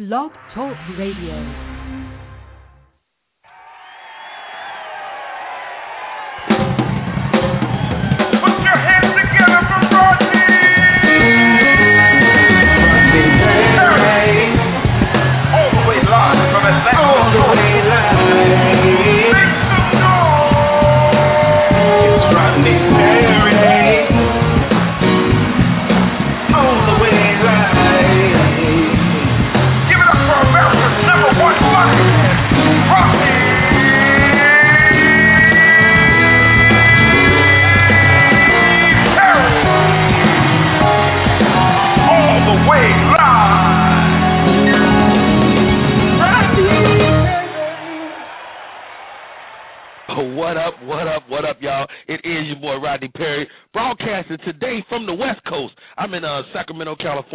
Blog Talk Radio.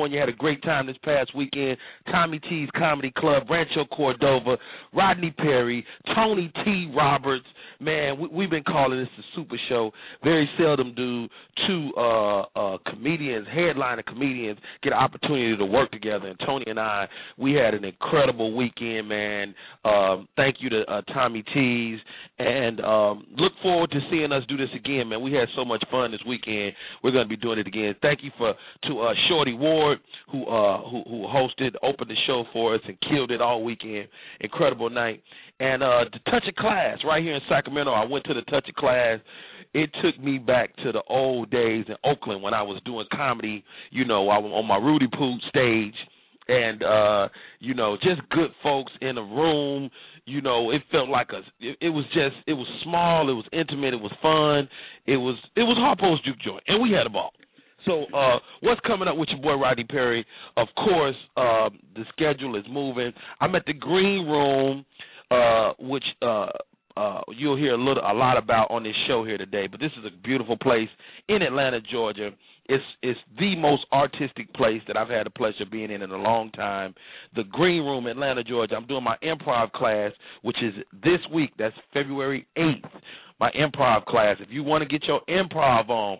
California. Had a great time this past weekend. Tommy T's Comedy Club, Rancho Cordova, Rodney Perry, Tony T. Roberts. Man, we, we've been calling this the Super Show. Very seldom do two uh, uh, comedians, headliner comedians, get an opportunity to work together. And Tony and I, we had an incredible weekend, man. Um, thank you to uh, Tommy T's, and um, look forward to seeing us do this again, man. We had so much fun this weekend. We're going to be doing it again. Thank you for to uh, Shorty Ward who uh, who who hosted, opened the show for us, and killed it all weekend. Incredible night. And uh, the Touch of Class right here in Sacramento. I went to the Touch of Class it took me back to the old days in Oakland when I was doing comedy, you know, I was on my Rudy Poot stage and uh, you know, just good folks in a room, you know, it felt like a it, it was just it was small, it was intimate, it was fun. It was it was Harpo's juke joint and we had a ball. So, uh, what's coming up with your boy Rodney Perry? Of course, uh, the schedule is moving. I'm at the Green Room, uh, which uh, uh, you'll hear a little, a lot about on this show here today. But this is a beautiful place in Atlanta, Georgia. It's it's the most artistic place that I've had the pleasure of being in in a long time. The Green Room, Atlanta, Georgia. I'm doing my improv class, which is this week. That's February 8th. My improv class. If you want to get your improv on,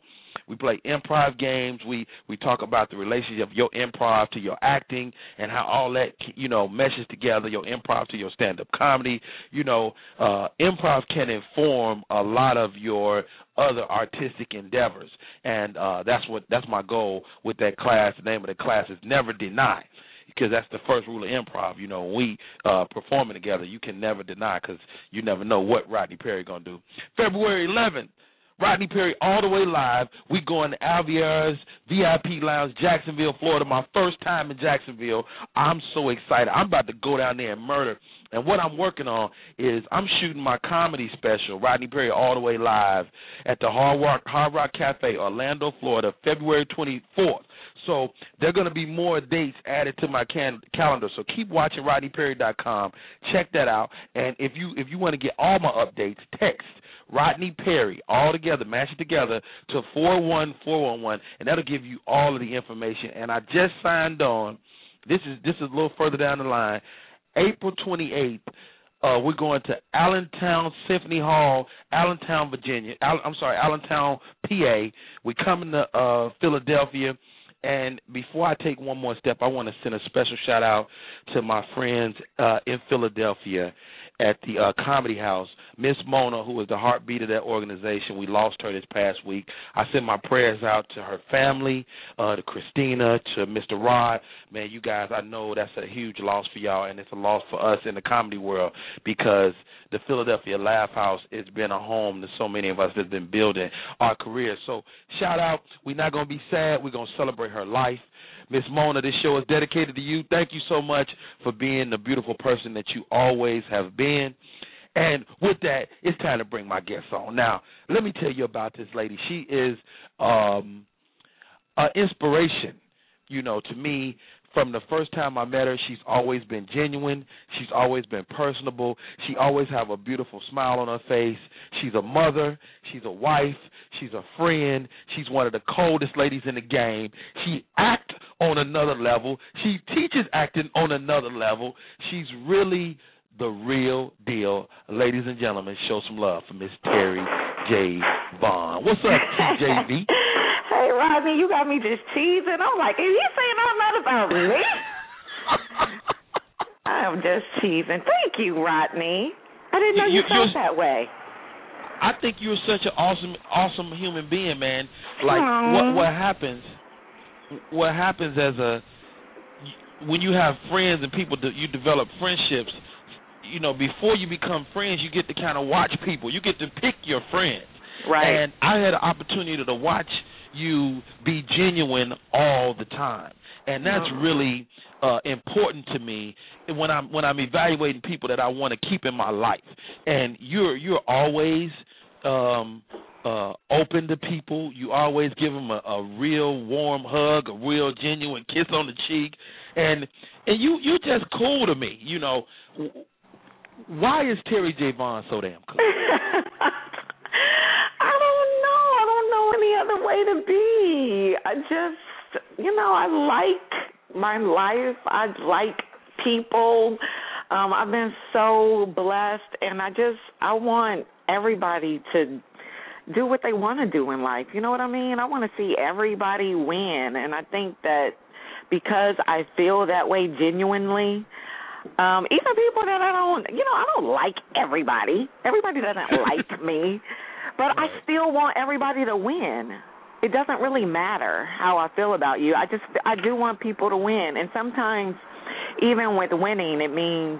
we play improv games. We we talk about the relationship of your improv to your acting and how all that you know meshes together. Your improv to your stand up comedy. You know, uh, improv can inform a lot of your other artistic endeavors, and uh, that's what that's my goal with that class. The name of the class is Never Deny because that's the first rule of improv. You know, we uh, performing together, you can never deny because you never know what Rodney Perry gonna do. February 11th, Rodney Perry all the way live. We going to Alviera's VIP Lounge, Jacksonville, Florida. My first time in Jacksonville. I'm so excited. I'm about to go down there and murder. And what I'm working on is I'm shooting my comedy special, Rodney Perry all the way live at the Hard Rock, Hard Rock Cafe, Orlando, Florida, February 24th. So there are going to be more dates added to my can- calendar. So keep watching RodneyPerry.com. Check that out. And if you if you want to get all my updates, text Rodney Perry, all together, mash it together to 41411, and that'll give you all of the information. And I just signed on. This is this is a little further down the line. April 28th, uh, we're going to Allentown Symphony Hall, Allentown, Virginia. Al- I'm sorry, Allentown, PA. We're coming to uh, Philadelphia. And before I take one more step, I want to send a special shout out to my friends uh, in Philadelphia at the uh, Comedy House. Miss Mona, who was the heartbeat of that organization, we lost her this past week. I send my prayers out to her family, uh, to Christina, to Mr. Rod. Man, you guys, I know that's a huge loss for y'all, and it's a loss for us in the comedy world because the Philadelphia Laff House has been a home to so many of us that's been building our careers. So shout out. We're not to be sad. We're to celebrate her life. Miss Mona, this show is dedicated to you. Thank you so much for being the beautiful person that you always have been. And with that, it's time to bring my guest on. Now, let me tell you about this lady. She is um an inspiration, you know, to me from the first time I met her, she's always been genuine. She's always been personable. She always have a beautiful smile on her face. She's a mother. She's a wife. She's a friend. She's one of the coldest ladies in the game. She act on another level. She teaches acting on another level. She's really the real deal. Ladies and gentlemen, show some love for Miss Terri J. Vaughn. What's up, TJV? hey, Rodney, you got me just teasing. I'm like, is he saying all that about me? I'm just teasing. Thank you, Rodney. I didn't know you, you felt that way. I think you're such an awesome, awesome human being, man. Like Aww. what what happens, what happens as a when you have friends and people that you develop friendships. You know, before you become friends, you get to kind of watch people. You get to pick your friends. Right. And I had an opportunity to watch you be genuine all the time, and that's mm-hmm. really uh, important to me when I'm when I'm evaluating people that I want to keep in my life. And you're you're always um, uh, open to people. You always give them a, a real warm hug, a real genuine kiss on the cheek, and and you you just cool to me. You know, why is Terri J. Vaughn so damn cool? I don't know. I don't know any other way to be. I just, you know, I like my life. I like people. Um, I've been so blessed, and I just I want everybody to do what they want to do in life. You know what I mean? I want to see everybody win, and I think that because I feel that way genuinely. Um, even people that I don't, you know, I don't like everybody. Everybody doesn't like me, but I still want everybody to win it doesn't really matter how I feel about you. I just I do want people to win, and sometimes even with winning, it means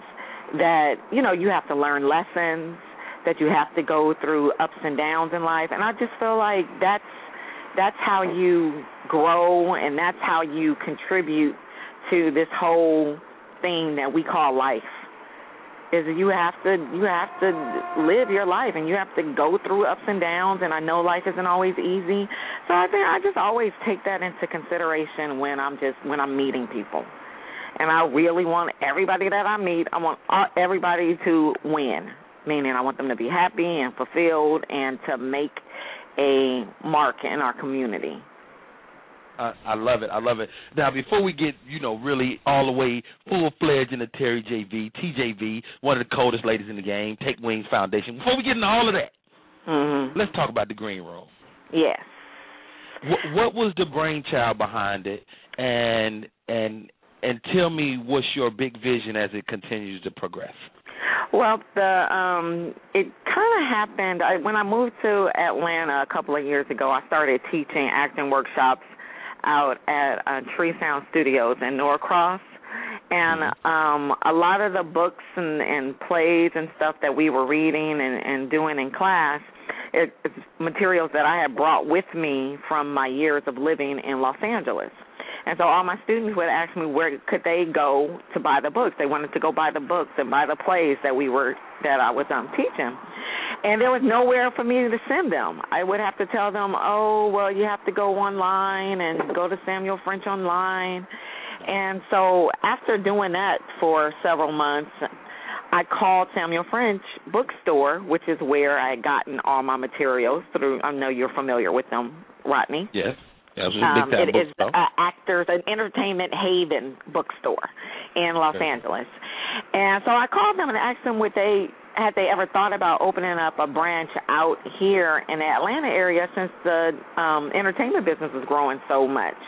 that you know you have to learn lessons, that you have to go through ups and downs in life, and I just feel like that's that's how you grow, and that's how you contribute to this whole thing that we call life is you have to you have to live your life and you have to go through ups and downs and I know life isn't always easy. So I think I just always take that into consideration when I'm just when I'm meeting people. And I really want everybody that I meet, I want everybody to win, meaning I want them to be happy and fulfilled and to make a mark in our community. I, I love it. I love it. Now, before we get, you know, really all the way full fledged into Terri JV, TJV, one of the coldest ladies in the game, Take Wings Foundation. Before we get into all of that, mm-hmm. let's talk about the green room. Yes. What, what was the brainchild behind it, and and and tell me what's your big vision as it continues to progress. Well, the um it kind of happened I, when I moved to Atlanta a couple of years ago. I started teaching acting workshops out at uh, Tree Sound Studios in Norcross. And mm-hmm. um a lot of the books and, and plays and stuff that we were reading and, and doing in class, it, it's materials that I had brought with me from my years of living in Los Angeles. And so all my students would ask me where could they go to buy the books. They wanted to go buy the books and buy the plays that we were that I was um teaching and there was nowhere for me to send them. I would have to tell them, "Oh, well, you have to go online and go to Samuel French online." And so after doing that for several months, I called Samuel French Bookstore, which is where I had gotten all my materials through. I know you're familiar with them, Rodney. Yes. Yeah, um, it is uh, actors an entertainment haven bookstore in Los okay. Angeles, and so I called them and asked them would they had they ever thought about opening up a branch out here in the Atlanta area since the um entertainment business is growing so much.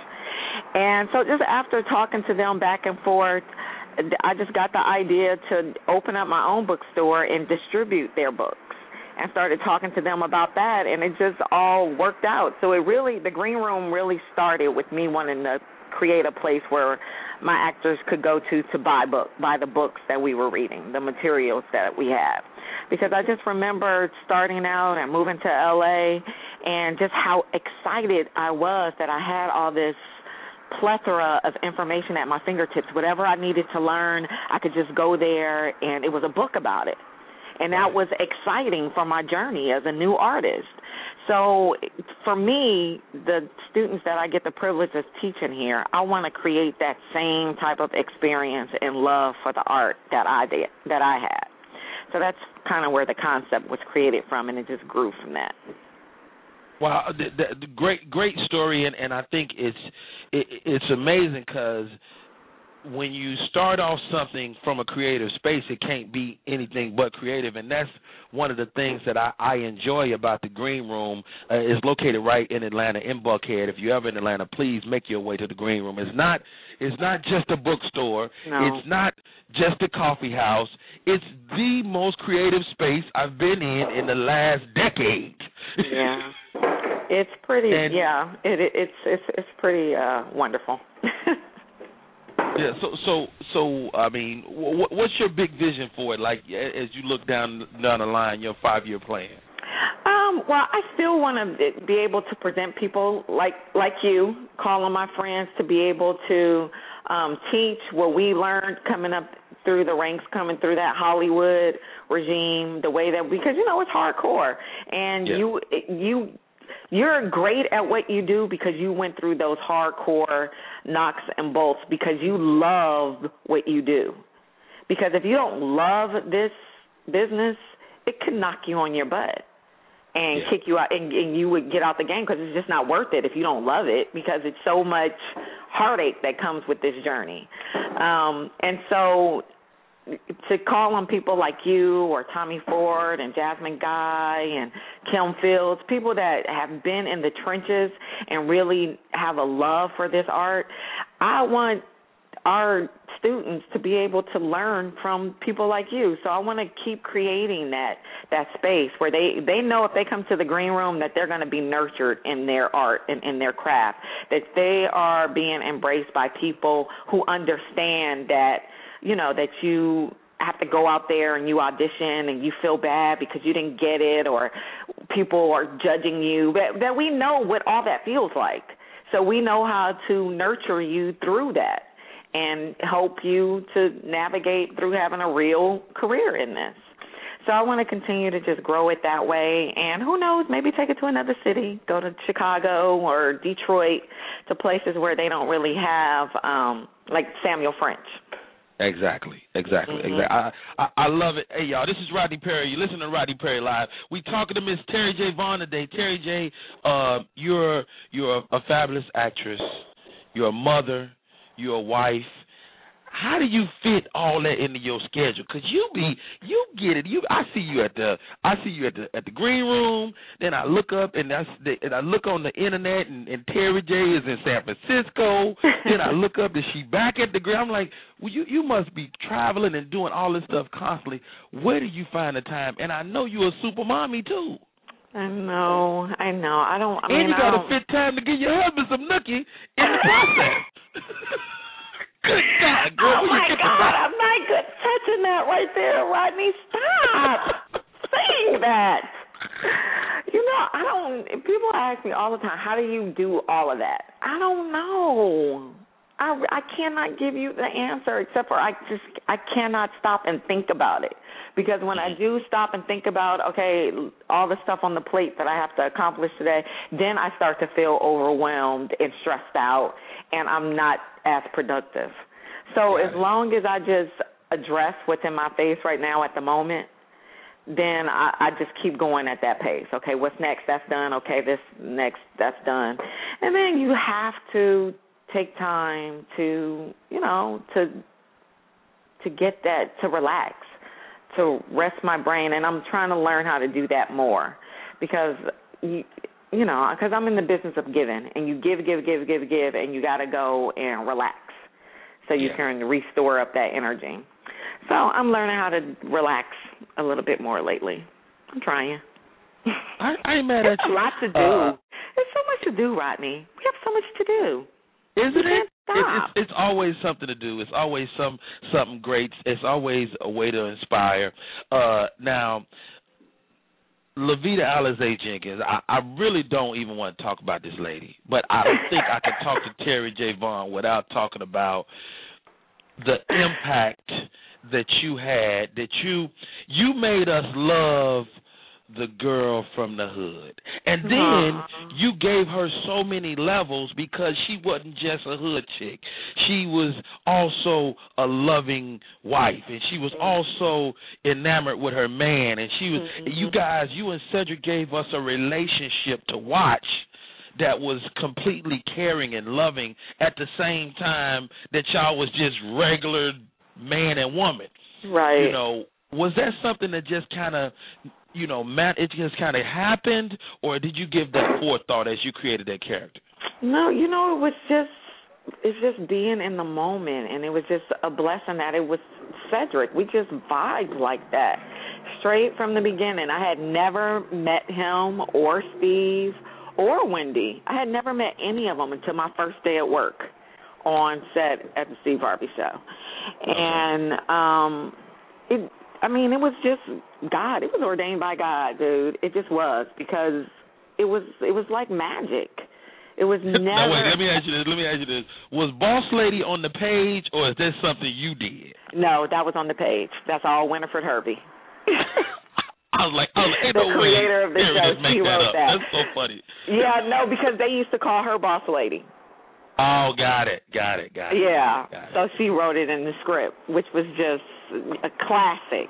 And so just after talking to them back and forth, I just got the idea to open up my own bookstore and distribute their books and started talking to them about that and it just all worked out. So it really the green room really started with me wanting to create a place where my actors could go to to buy book buy the books that we were reading, the materials that we have. Because I just remember starting out and moving to LA and just how excited I was that I had all this plethora of information at my fingertips. Whatever I needed to learn, I could just go there and it was a book about it. And that was exciting for my journey as a new artist. So for me, the students that I get the privilege of teaching here, I want to create that same type of experience and love for the art that I did, that I had. So that's kind of where the concept was created from, and it just grew from that. Wow, the, the, the great, great story, and, and I think it's it, it's amazing because when you start off something from a creative space, it can't be anything but creative, and that's one of the things that I, I enjoy about the Green Room. Uh, is located right in Atlanta, in Buckhead. If you're ever in Atlanta, please make your way to the Green Room. It's not it's not just a bookstore. No. It's not just a coffee house. It's the most creative space I've been in in the last decade. Yeah. It's pretty. And- yeah, it, it it's it's it's pretty uh wonderful. Yeah. So so so I mean, wh- what's your big vision for it? Like as you look down down the line, your five year plan. Um, well, I still want to be able to present people like like you, call on my friends to be able to um, teach what we learned coming up through the ranks, coming through that Hollywood regime, the way that because you know it's hardcore, and Yeah. you you you're great at what you do because you went through those hardcore knocks and bolts because you love what you do. Because if you don't love this business, it could knock you on your butt and Yeah. kick you out, and, and you would get out the game because it's just not worth it if you don't love it because it's so much heartache that comes with this journey. Um, and so to call on people like you or Tommy Ford and Jasmine Guy and Kim Fields, people that have been in the trenches and really have a love for this art, I want our students to be able to learn from people like you. So I want to keep creating that that space where they they know if they come to the green room that they're going to be nurtured in their art and in their craft, that they are being embraced by people who understand that you know that you have to go out there and you audition and you feel bad because you didn't get it or people are judging you. But that we know what all that feels like. So we know how to nurture you through that and help you to navigate through having a real career in this. So I want to continue to just grow it that way, and who knows, maybe take it to another city, go to Chicago or Detroit, to places where they don't really have, um, like Samuel French. Exactly, exactly, Mhm. exactly. I, I I love it. Hey y'all, this is Rodney Perry. You listen to Rodney Perry live. We talking to Miss Terri J. Vaughn today. Terri J. Uh, you're you're a, a fabulous actress. You're a mother. You're a wife. How do you fit all that into your schedule? Cause you be you get it. You I see you at the I see you at the at the green room. Then I look up and I and I look on the internet and, and Terri J is in San Francisco. then I look up and she back at the green. I'm like, well, you you must be traveling and doing all this stuff constantly. Where do you find the time? And I know you're a super mommy too. I know, I know. I don't. I and mean, you got to fit time to give your husband some nookie in the process. Good God, girl, oh my God, time? I'm not good touching that right there, Rodney. Stop saying that. You know, I don't. People ask me all the time, "How do you do all of that?" I don't know. I I cannot give you the answer except for I just I cannot stop and think about it because when I do stop and think about okay all the stuff on the plate that I have to accomplish today, then I start to feel overwhelmed and stressed out, and I'm not as productive. So as long as I just address what's in my face right now at the moment, then I, I just keep going at that pace. Okay, what's next? That's done. Okay, this next that's done. And then you have to take time to, you know, to to get that to relax, to rest my brain and I'm trying to learn how to do that more because you you know, because I'm in the business of giving, and you give, give, give, give, give, and you got to go and relax, so you Yeah. can restore up that energy. So I'm learning how to relax a little bit more lately. I'm trying. I, I ain't mad at There's a you. lot to do. Uh, There's so much to do, Rodney. We have so much to do. Isn't it? It- It's, it's always something to do. It's always some something great. It's always a way to inspire. Uh, now, Lovita Alizé Jenkins, I, I really don't even want to talk about this lady, but I think I can talk to Terri J. Vaughn without talking about the impact that you had. That you you made us love the girl from the hood, and then you gave her so many levels because she wasn't just a hood chick. She was also a loving wife, and she was also enamored with her man. And she was, Mhm. you guys, you and Cedric gave us a relationship to watch that was completely caring and loving at the same time that y'all was just regular man and woman. Right. You know, was that something that just kind of you know, it just kind of happened, or did you give that forethought as you created that character? No, you know, it was just it's just being in the moment, and it was just a blessing that it was Cedric. We just vibed like that straight from the beginning. I had never met him or Steve or Wendy. I had never met any of them until my first day at work on set at the Steve Harvey show, and um, it. I mean, it was just God. It was ordained by God, dude. It just was because it was it was like magic. It was never. Now wait, let me ask you this. Let me ask you this: Was Boss Lady on the page, or is that something you did? No, that was on the page. That's all Winifred Hervey. I was like, I was like, the no creator way. of the Terry show, she that wrote up. that. That's so funny. yeah, no, because they used to call her Boss Lady. Oh, got it, got it, got it. Yeah, got it. so she wrote it in the script, which was just a classic.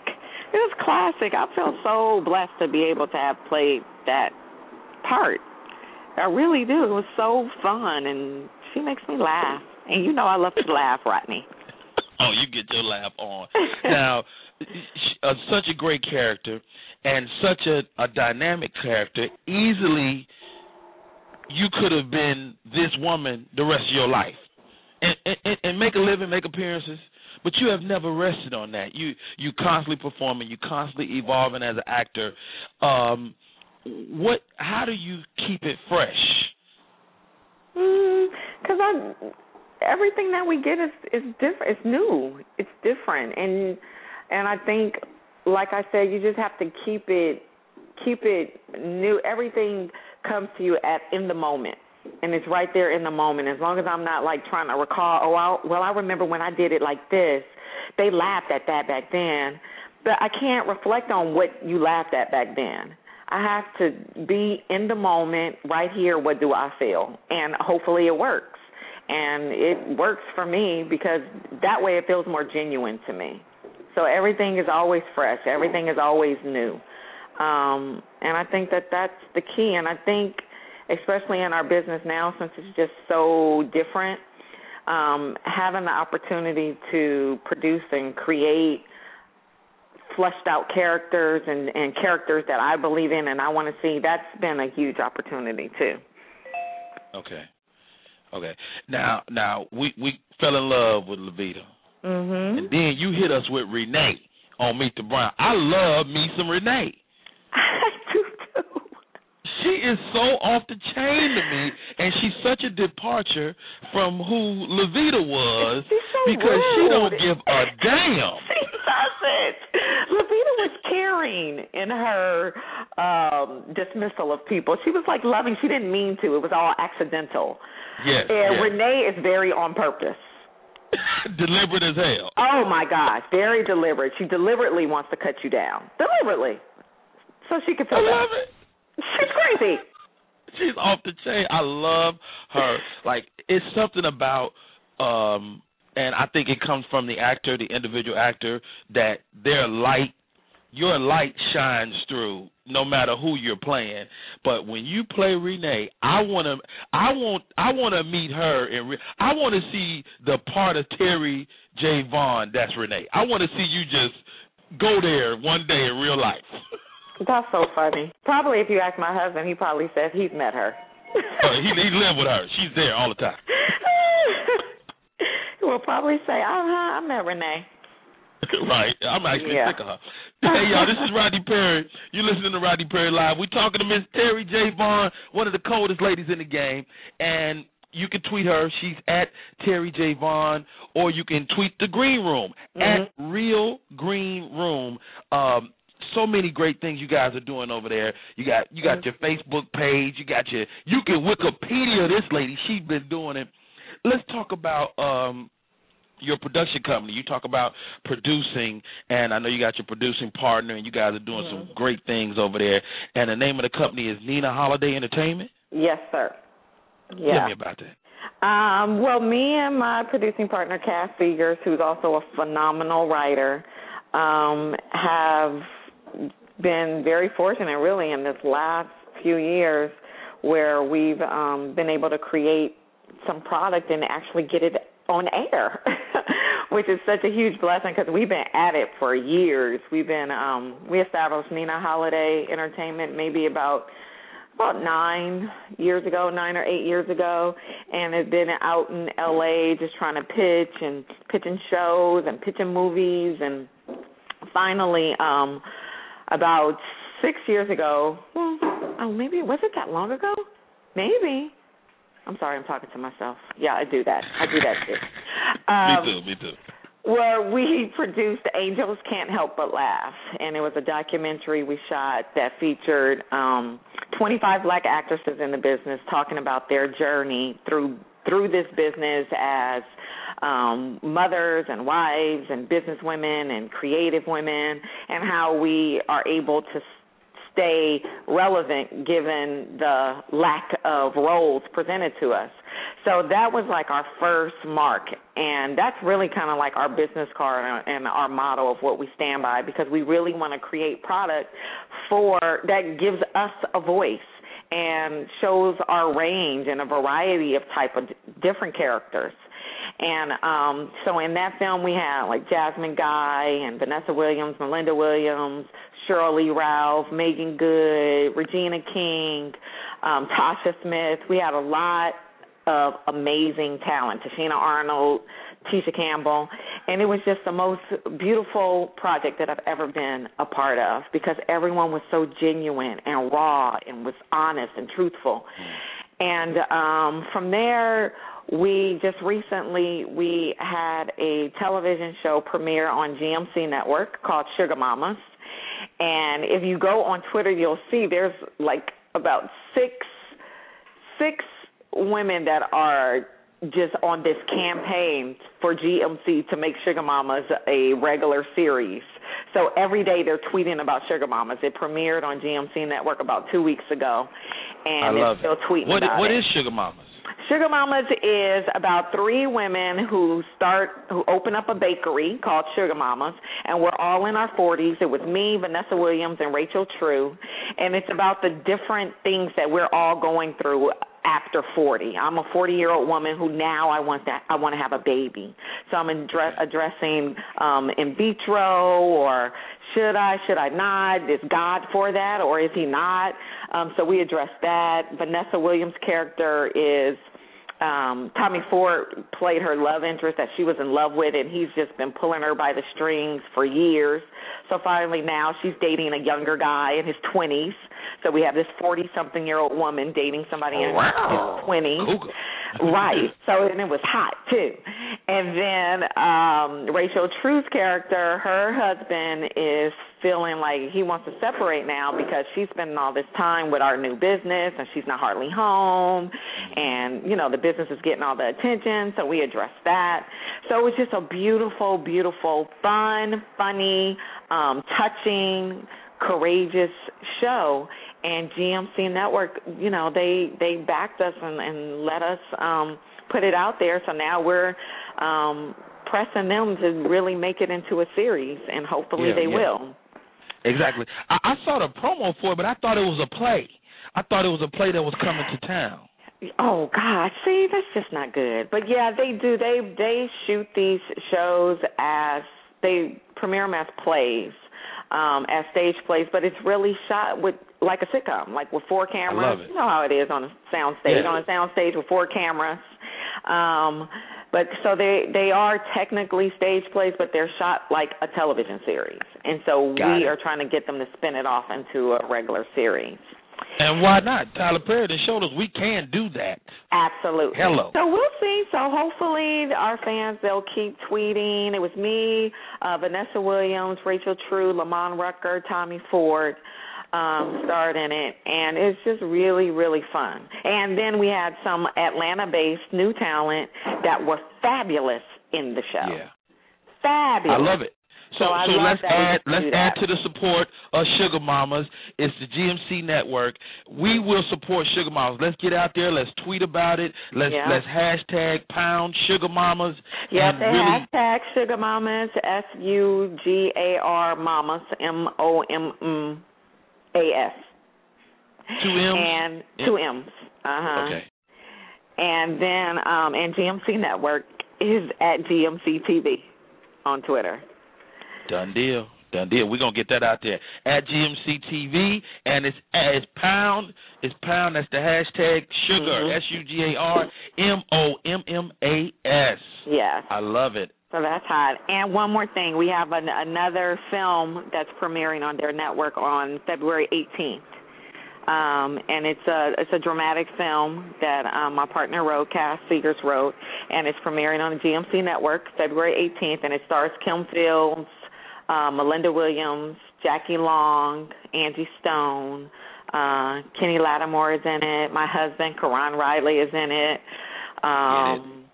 It was classic. I felt so blessed to be able to have played that part. I really do. It was so fun, and she makes me laugh. And you know I love to laugh, Rodney. oh, you get your laugh on. now, uh, such a great character and such a, a dynamic character. Easily, you could have been this woman the rest of your life, and, and, and make a living, make appearances. But you have never rested on that. You you constantly performing, you constantly evolving as an actor. Um, what? How do you keep it fresh? Because I, everything that we get is is different. It's new. It's different, and and I think, like I said, you just have to keep it keep it new. Everything comes to you at in the moment. And it's right there in the moment. As long as I'm not like trying to recall, oh, I, well, I remember when I did it like this. They laughed at that back then, but I can't reflect on what you laughed at back then. I have to be in the moment, right here. What do I feel? And hopefully it works. And it works for me because that way it feels more genuine to me. So everything is always fresh. Everything is always new. Um, and I think that that's the key. And I think, especially in our business now, since it's just so different, um, having the opportunity to produce and create fleshed out characters and, and characters that I believe in and I want to see, that's been a huge opportunity too. Okay. Okay. Now, now we we fell in love with Lovita, Mhm. and then you hit us with Renee on Meet the Brown. I love me some Renee. I do too. She is so off the chain to me, and she's such a departure from who Lovita was She's so because she don't give a damn. She doesn't. Lovita was caring in her um dismissal of people. She was like loving. She didn't mean to. It was all accidental. Yes, And yes. Renee is very on purpose. deliberate as hell. Oh my gosh, very deliberate. She deliberately wants to cut you down. Deliberately. So she can I feel love better. it. She's crazy. She's off the chain. I love her. Like it's something about um and I think it comes from the actor, the individual actor, that their light your light shines through no matter who you're playing. But when you play Renee, I wanna I want I wanna meet her and I wanna see the part of Terri J. Vaughn that's Renee. I wanna see you just go there one day in real life. That's so funny. Probably if you ask my husband, he probably says he's met her. Uh, he he live with her. She's there all the time. he will probably say, "Uh huh, I met Renee." right. I'm actually Yeah. sick of her. Hey y'all, this is Rodney Perry. You're listening to Rodney Perry Live. We're talking to Miss Terri J. Vaughn, one of the coldest ladies in the game. And you can tweet her. She's at Terri J. Vaughn, or you can tweet the Green Room at Real Green Room. Um, so many great things you guys are doing over there. You got you got your Facebook page. You got your you can Wikipedia this lady. She's been doing it. Let's talk about um your production company. You talk about producing, and I know you got your producing partner, and you guys are doing some great things over there. And the name of the company is Nina Holiday Entertainment. Yes, sir. Tell me about that. Um, well, me and my producing partner, Cas Sigers, who's also a phenomenal writer, um, have been very fortunate, really, in this last few years where we've um, been able to create some product and actually get it on air, which is such a huge blessing because we've been at it for years. We've been um, we established Nina Holiday Entertainment maybe about about nine years ago, nine or eight years ago, and have been out in LA just trying to pitch and pitching shows and pitching movies and finally um about six years ago well oh maybe it was it that long ago? Maybe. I'm sorry, I'm talking to myself. Yeah, I do that. I do that too. Um, me too, me too where we produced Angels Can't Help But Laugh, and it was a documentary we shot that featured um 25 black actresses in the business talking about their journey through through this business as um mothers and wives and business women and creative women and how we are able to stay relevant given the lack of roles presented to us. So that was like our first mark, and that's really kind of like our business card and our motto of what we stand by because we really want to create product for that gives us a voice and shows our range and a variety of type of different characters. And um so in that film we had like Jasmine Guy and Vanessa Williams, Melinda Williams, Sheryl Lee Ralph, Meagan Good, Regina King, um, Tasha Smith. We had a lot of amazing talent. Tichina Arnold, Tisha Campbell, and it was just the most beautiful project that I've ever been a part of because everyone was so genuine and raw and was honest and truthful. And um from there we just recently we had a television show premiere on GMC network called Sugar Mommas. And if you go on Twitter you'll see there's like about 6 6 women that are just on this campaign for GMC to make Sugar Mommas a regular series. So every day they're tweeting about Sugar Mommas. It premiered on GMC Network about two weeks ago, and I love they're still tweeting what, about what it. What is Sugar Mommas? Sugar Mommas is about three women who start who open up a bakery called Sugar Mommas, and we're all in our 40s. It was me, Vanessa Williams, and Rachel True, and it's about the different things that we're all going through after 40. I'm a 40 year old woman who now I want that I want to have a baby. So I'm address, addressing um in vitro or should I, should I not? Is God for that or is he not? Um so we address that. Vanessa Williams' character is um Tommy Ford played her love interest that she was in love with and he's just been pulling her by the strings for years. So finally now she's dating a younger guy in his 20s so we have this 40 something year old woman dating somebody in wow. his 20s. Right. So and it was hot too. And then um Rachel True's character, her husband is feeling like he wants to separate now because she's spending all this time with our new business and she's not hardly home and you know the business is getting all the attention so we address that so it was just a beautiful beautiful fun funny um touching courageous show and GMC Network, you know, they they backed us and, and let us um put it out there. So now we're um pressing them to really make it into a series, and hopefully yeah, they yeah. will. Exactly. I, I saw the promo for it, but I thought it was a play. I thought it was a play that was coming to town. Oh God, see, that's just not good. But yeah, they do. They they shoot these shows as they premiere them as plays um, as stage plays, but it's really shot with like a sitcom, like with four cameras. I love it. You know how it is on a sound stage. Yeah. On a sound stage with four cameras. Um, but so they they are technically stage plays, but they're shot like a television series, and so Got we it. are trying to get them to spin it off into a regular series. And why not? Tyler Perry done showed us we can do that. Absolutely. Hello. So we'll see. So hopefully our fans they'll keep tweeting. It was me, uh, Vanessa Williams, Rachel True, Lamman Rucker, Tommy Ford um starred in it and it's just really really fun. And then we had some Atlanta-based new talent that were fabulous in the show. Yeah. Fabulous. I love it. So, So let's add to let's add to the support of Sugar Mommas. It's the GMC network. We will support Sugar Mommas. Let's get out there. Let's tweet about it. Let's Yeah. let's hashtag pound Sugar Mommas. Yep, and they really, hashtag Sugar Mommas, S U G A R Mamas, M O M M A S. Two M's. And two M's. Uh huh. Okay. And then um and GMC Network is at GMC TV on Twitter. Done deal. Done deal. We're gonna get that out there at GMC TV, and it's it's pound. It's pound. That's the hashtag sugar. Mhm. S U G A R M O M M A S. Yes. I love it. So that's hot. And one more thing, we have an, another film that's premiering on their network on February 18th. Um, and it's a it's a dramatic film that um, my partner wrote, Cas Sigers wrote, and it's premiering on the GMC network February 18th. And it stars Kim Fields, uh, Melinda Williams, Jackie Long, Angie Stone, uh, Kenny Lattimore is in it. My husband, Karon Riley, is in it. Um,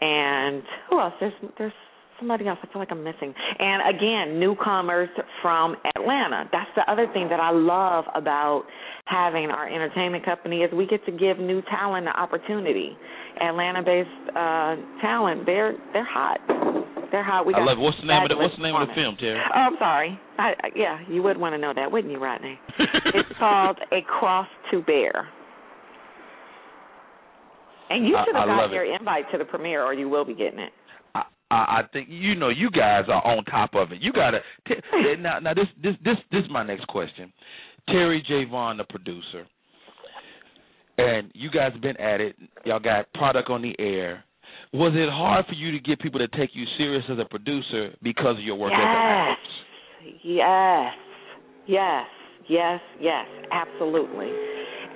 and who else? There's there's somebody else. I feel like I'm missing. And again, newcomers from Atlanta. That's the other thing that I love about having our entertainment company is we get to give new talent an opportunity. Atlanta-based uh talent, they're they're hot. They're hot. We I got love. It. What's the name of the What's the name of the film, Terri? Oh, I'm sorry. I, I, yeah, you would want to know that, wouldn't you, Rodney? it's called A Cross to Bear. And you should have I got love it. your invite to the premiere, or you will be getting it. I, I I think you know you guys are on top of it. You gotta t- now. Now this this this this is my next question. Terri J. Vaughn, the producer, and you guys have been at it. Y'all got product on the air. Was it hard for you to get people to take you serious as a producer because of your work yes, actress? yes, yes, yes, yes, absolutely.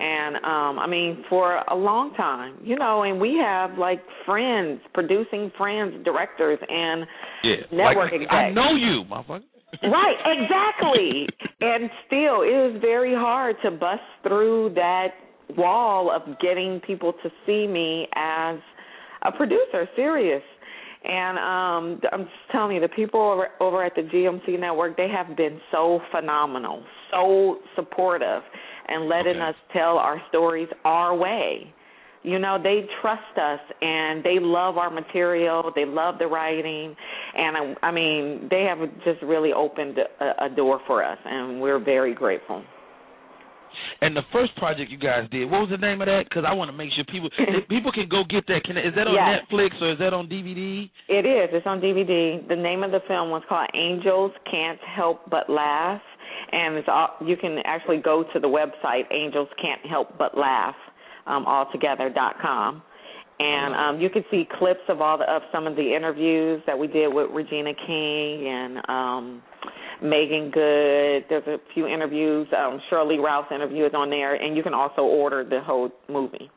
And um I mean, for a long time, you know, and we have like friends, producing friends, directors, and Yeah, network like. I know you, motherfucker. Right, exactly. and still, it is very hard to bust through that wall of getting people to see me as a producer, serious. And um I'm just telling you, the people over, over at the GMC network, they have been so phenomenal, so supportive, and letting Okay. us tell our stories our way. You know, they trust us and they love our material. They love the writing, and I, I mean, they have just really opened a, a door for us, and we're very grateful. And the first project you guys did, what was the name of that? Because I want to make sure people people can go get that. Can is that on Yes. Netflix or is that on DVD? It is. It's on DVD. The name of the film was called Angels Can't Help But Laugh, and it's all, you can actually go to the website Angels Can't Help But Laugh, um, altogether.com. And um, you can see clips of all the, of some of the interviews that we did with Regina King and um, Meagan Good. There's a few interviews. Um, Shirley Rouse interview is on there, and you can also order the whole movie.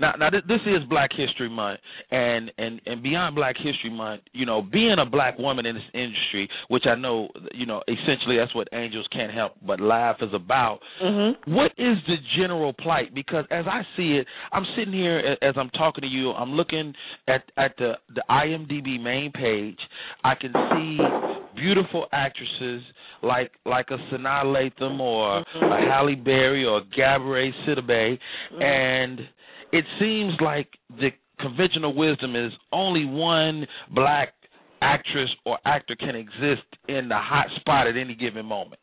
Now, now this, this is Black History Month, and and and beyond Black History Month, you know, being a black woman in this industry, which I know, you know, essentially that's what Angels Can't Help But Laugh is about. Mm-hmm. What is the general plight? Because as I see it, I'm sitting here as I'm talking to you. I'm looking at at the the IMDb main page. I can see beautiful actresses like like a Sanaa Lathan or a Halle Berry or Gabrielle Sidibe, and it seems like the conventional wisdom is only one black actress or actor can exist in the hot spot at any given moment.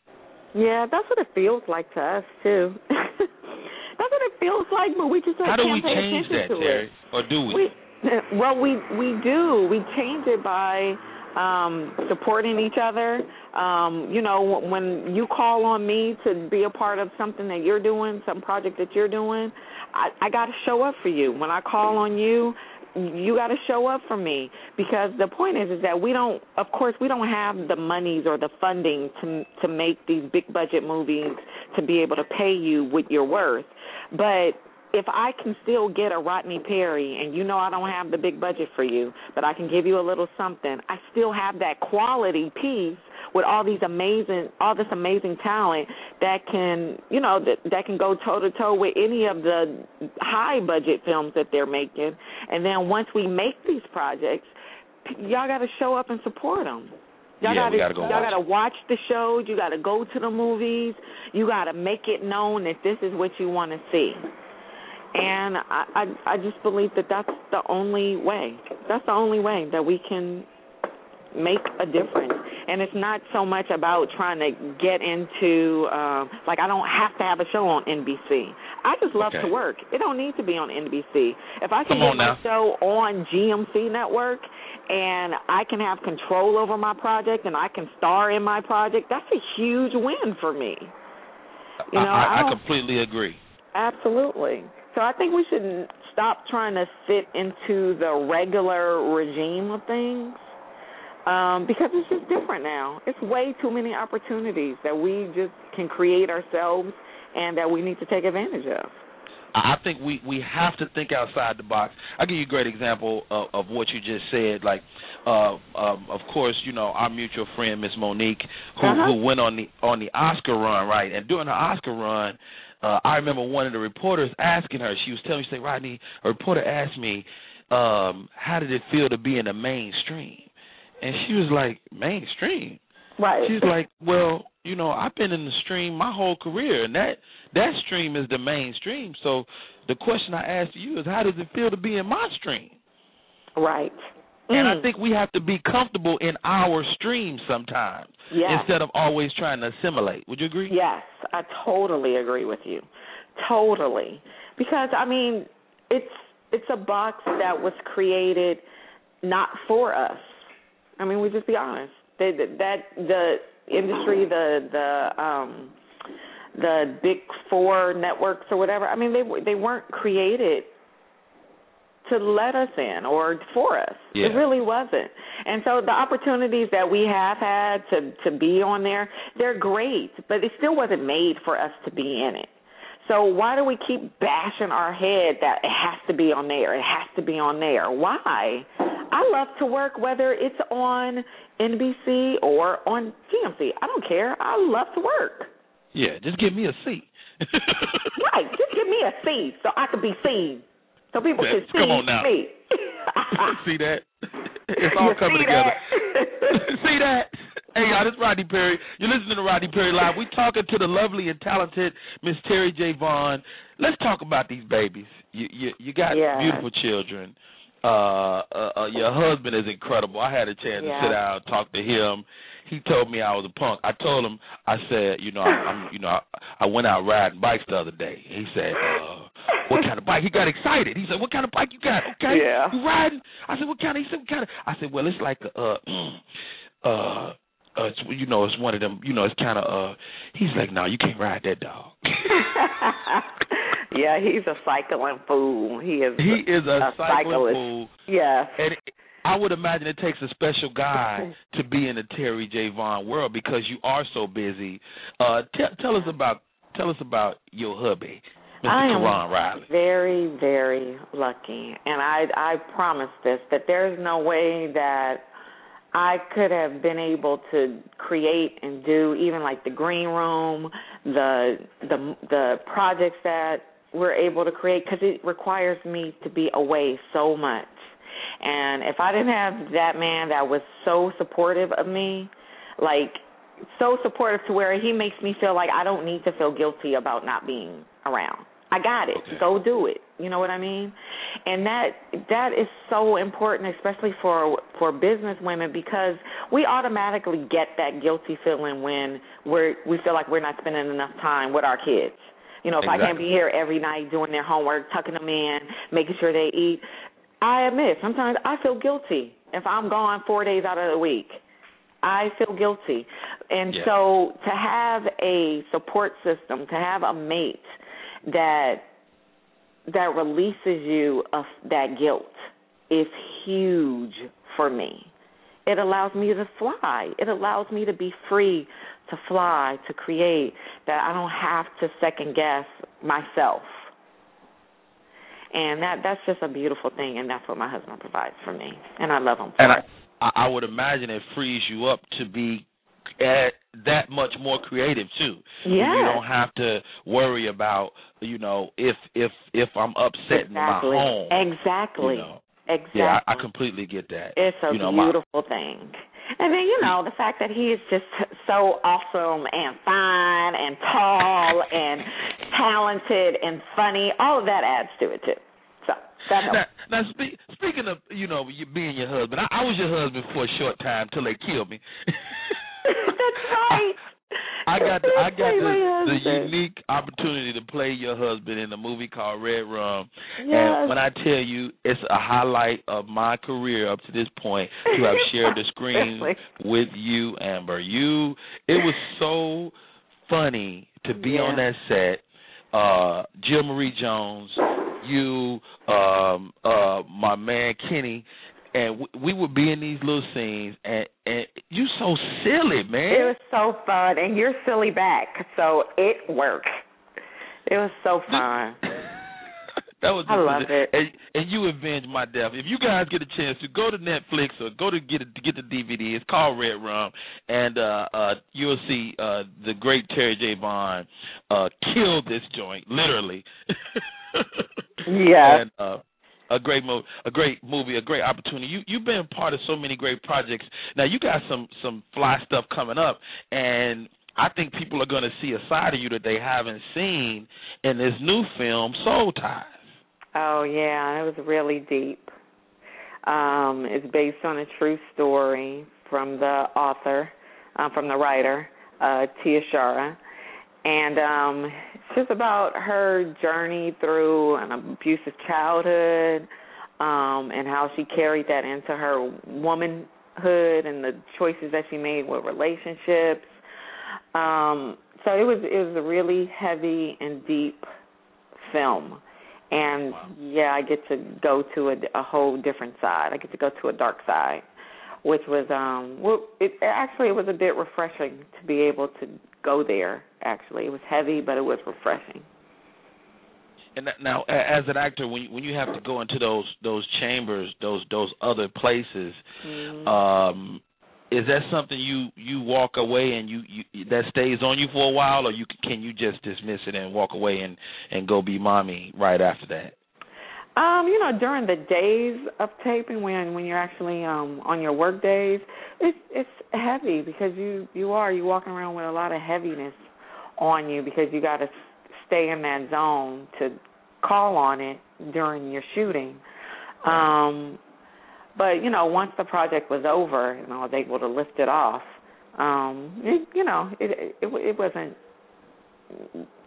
Yeah, that's what it feels like to us too. that's what it feels like, but we just like, How do we change that, Terri? It. Or do we? We well, we we do. We change it by um supporting each other. Um, you know, when you call on me to be a part of something that you're doing, some project that you're doing, I, I got to show up for you. When I call on you, you got to show up for me because the point is is that we don't of course we don't have the monies or the funding to to make these big budget movies to be able to pay you what you're worth but if I can still get a Rodney Perry and you know I don't have the big budget for you, but I can give you a little something, I still have that quality piece with all these amazing all this amazing talent that can you know that that can go toe to toe with any of the high budget films that they're making and then once we make these projects y'all got to show up and support them Y'all Yeah, gotta, gotta go y'all watch. gotta watch the shows. You gotta go to the movies. You gotta make it known that this is what you want to see. And I, I, I just believe that that's the only way. That's the only way that we can make a difference. And it's not so much about trying to get into uh, like I don't have to have a show on NBC. I just love Okay. to work. It don't need to be on NBC. If I can get my show on GMC network and I can have control over my project and I can star in my project, that's a huge win for me. You know, I, I, I I completely agree. Absolutely. So I think we should stop trying to fit into the regular regime of things um, because it's just different now. It's way too many opportunities that we just can create ourselves and that we need to take advantage of. I think we we have to think outside the box. I'll give you a great example of, of what you just said. Like, uh, um, of course, you know our mutual friend Miss Mo'Nique, who Uh-huh. who went on the on the Oscar run, right? And during the Oscar run, uh, I remember one of the reporters asking her. She was telling me, "Say, Rodney," a reporter asked me, um, "How did it feel to be in the mainstream?" And she was like, "Mainstream." Right. She's like, well, you know, I've been in the stream my whole career, and that that stream is the mainstream. So the question I asked you is, how does it feel to be in my stream? right. And I Mm. think we have to be comfortable in our stream sometimes Yes. instead of always trying to assimilate. Would you agree? Yes, I totally agree with you. Totally. Because I mean, it's it's a box that was created not for us. I mean, we just be honest. They, that the industry, the the um the big 4 networks or whatever. I mean, they they weren't created to let us in or for us. Yeah. It really wasn't. And so the opportunities that we have had to to be on there, they're great, but it still wasn't made for us to be in it. So why do we keep bashing our head that it has to be on there? It has to be on there. Why? I love to work whether it's on NBC or on GMC. I don't care. I love to work. Yeah, just give me a seat. Right. Just give me a C so I can be seen. So people can see Come on now. me. see that? It's all You coming see together. that? See that? Hey y'all, this is Rodney Perry. You're listening to Rodney Perry Live. We're talking to the lovely and talented Miss Terri J. Vaughn. Let's talk about these babies. You you, you got Yes. beautiful children. Uh, uh, uh, your husband is incredible. I had a chance Yeah. to sit down and talk to him. He told me I was a punk. I told him I said, you know, I'm, I'm you know, I, I went out riding bikes the other day. He said, uh, what kind of bike? He got excited. He said, what kind of bike you got? Okay, Yeah. you riding? I said, what kind of? He said, what kind of? I said, well, it's like a, uh, uh, uh, it's, you know, it's one of them. You know, it's kind of. uh He's like, no, you can't ride that dog. yeah, he's a cycling fool. He is. he is a, a cycling cyclist. fool, Yes. and I would imagine it takes a special guy to be in the Terri J. Vaughn world because you are so busy. Uh t- Tell us about tell us about your hubby, Mr. I am Riley. very, very lucky, and I I promise this that there's no way that I could have been able to create and do even like the green room, the the the projects that we're able to create because it requires me to be away so much. And if I didn't have that man that was so supportive of me, like so supportive to where he makes me feel like I don't need to feel guilty about not being around. I got it. Okay. Go do it. You know what I mean? And that that is so important especially for for business women because we automatically get that guilty feeling when we're we feel like we're not spending enough time with our kids. You know, if I can't be here every night doing their homework, tucking them in, making sure they eat, I admit sometimes I feel guilty if I'm gone 4 days out of the week. I feel guilty. And Yeah. so to have a support system, to have a mate that that releases you of that guilt is huge for me. It allows me to fly. It allows me to be free to fly, to create, that I don't have to second guess myself. And that that's just a beautiful thing and that's what my husband provides for me. And I love him And. I, I would imagine it frees you up to be at that much more creative too. Yeah. You don't have to worry about you know if if if I'm upset in my exactly. home. Exactly. You know. Exactly. Yeah, I, I completely get that. It's a you know, my- beautiful thing. And then, you know, the fact that he is just so awesome and fine and tall and talented and funny, all of that adds to it too. So that helps. Now, now speak, speaking of you know you being your husband, I, I was your husband for a short time till they killed me. That's right. I got the, I got the, the unique opportunity to play your husband in a movie called Red Rum. Yes. And when I tell you, it's a highlight of my career up to this point to have shared the screen Really? with you, Amber. You, it was so funny to be on that set. Uh, Jill Marie Jones, you, um, uh, my man Kenny, and we, we would be in these little scenes, and and you so silly, man. It was so fun, and you're silly back, so it worked. It was so fun. that was I love it. And, and you avenge my death. If you guys get a chance to go to Netflix or go to get it, get the DVD, it's called Red Rum, and uh, uh, you'll see uh, the great Terri J. Vaughn uh, kill this joint, literally. Yeah. And, uh, a great mo- a great movie, a great opportunity. You you've been part of so many great projects. Now you got some some fly stuff coming up, and I think people are going to see a side of you that they haven't seen in this new film, Soul Ties. Oh yeah, it was really deep. Um, it's based on a true story from the author, uh, from the writer, uh, Tia Shara, and um, it's just about her journey through an abusive childhood, um, and how she carried that into her womanhood and the choices that she made with relationships. Um, so it was it was a really heavy and deep film and yeah, I get to go to a, a whole different side. I get to go to a dark side, which was um, well, it actually it was a bit refreshing to be able to go there. Actually, it was heavy, but it was refreshing. And now, as an actor, when you, when you have to go into those those chambers, those those other places, Mhm. um, is that something you you walk away and you, you that stays on you for a while, or you c- can you just dismiss it and walk away and and go be mommy right after that? Um, you know, during the days of taping, when when you're actually um on your work days, it's it's heavy because you you are you walking around with a lot of heaviness on you because you got to stay in that zone to call on it during your shooting. Um, but you know, once the project was over and I was able to lift it off, um, it, you know, it, it it wasn't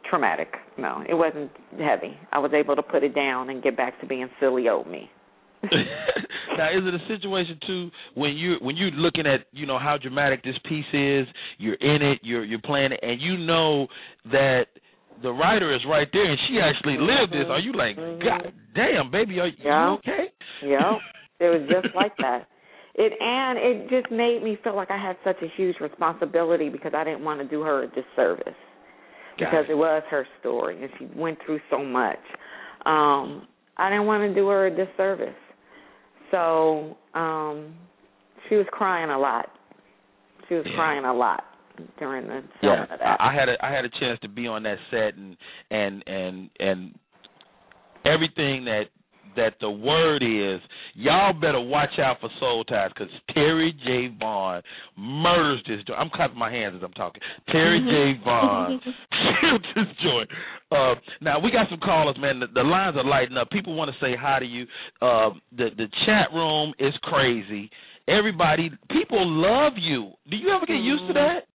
traumatic. No, it wasn't heavy. I was able to put it down and get back to being silly old me. now, is it a situation too when you when you're looking at you know how dramatic this piece is, you're in it, you're you're playing it, and you know that the writer is right there and she actually lived this. Are you like, Mhm. God damn, baby, are you okay? Yep. It was just like that. It and it just made me feel like I had such a huge responsibility because I didn't want to do her a disservice. Got because it. it was her story and she went through so much. Um, I didn't want to do her a disservice. So, um she was crying a lot. She was Yeah. crying a lot during the yeah, that. I, I had a I had a chance to be on that set and and and and everything that that the word is. Y'all better watch out for Soul Ties because Terri J. Vaughn murders this joint. I'm clapping my hands as I'm talking. Terri J. Vaughn killed this joint. Uh, now we got some callers, man. The, the lines are lighting up. People want to say hi to you. Uh, the the chat room is crazy. Everybody, people love you. Do you ever get used to that?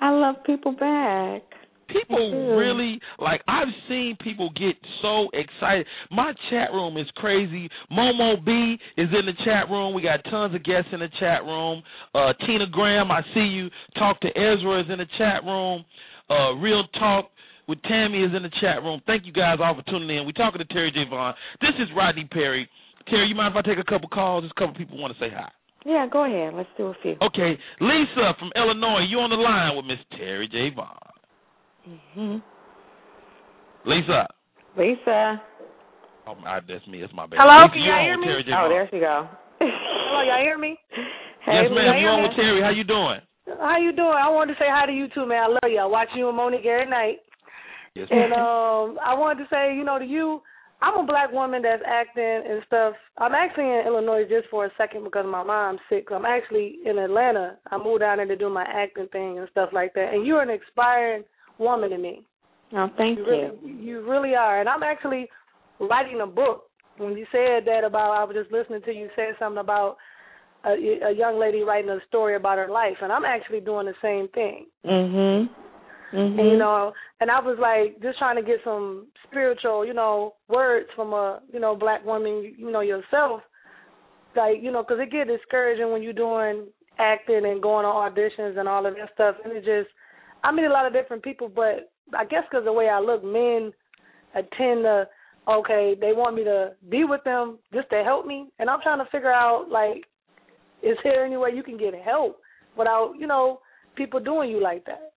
I love people back. People really like I've seen people get so excited. My chat room is crazy. Momo B is in the chat room. We got tons of guests in the chat room. Uh Tina Graham, I see you. Talk to Ezra is in the chat room. Uh Real Talk with Tammy is in the chat room. Thank you guys all for tuning in. We're talking to Terri J. Vaughn. This is Rodney Perry. Terri, you mind if I take a couple calls? Just a couple people want to say hi. Yeah, go ahead. Let's do a few. Okay, Lisa from Illinois, you on the line with Miss Terri J. Vaughn. Hmm Lisa. Lisa. Oh, my, that's me. It's my baby. Hello, Lisa, can you y'all hear me? Oh, there she go. Hello, y'all hear me? Hey, yes, ma'am. Lisa. You on with Terri? How you doing? How you doing? I wanted to say hi to you too, man. I love you. I watch you and Mo'Nique every night. Yes, And um I wanted to say, you know, to you, I'm a black woman that's acting and stuff. I'm actually in Illinois just for a second because my mom's sick. I'm actually in Atlanta. I moved down there to do my acting thing and stuff like that. And you're an inspiring woman to me. Oh, thank You you. really, you really are. And I'm actually writing a book. When you said that about, I was just listening to you say something about a, a young lady writing a story about her life, and I'm actually doing the same thing. Mhm. Mm-hmm. And, you know, and I was like just trying to get some spiritual, you know, words from a, you know, black woman, you know, yourself. Like, you know, because it get discouraging when you're doing acting and going on auditions and all of that stuff. And it just, I meet a lot of different people, but I guess because the way I look, men attend to, okay, they want me to be with them just to help me. And I'm trying to figure out, like, is there any way you can get help without, you know, people doing you like that?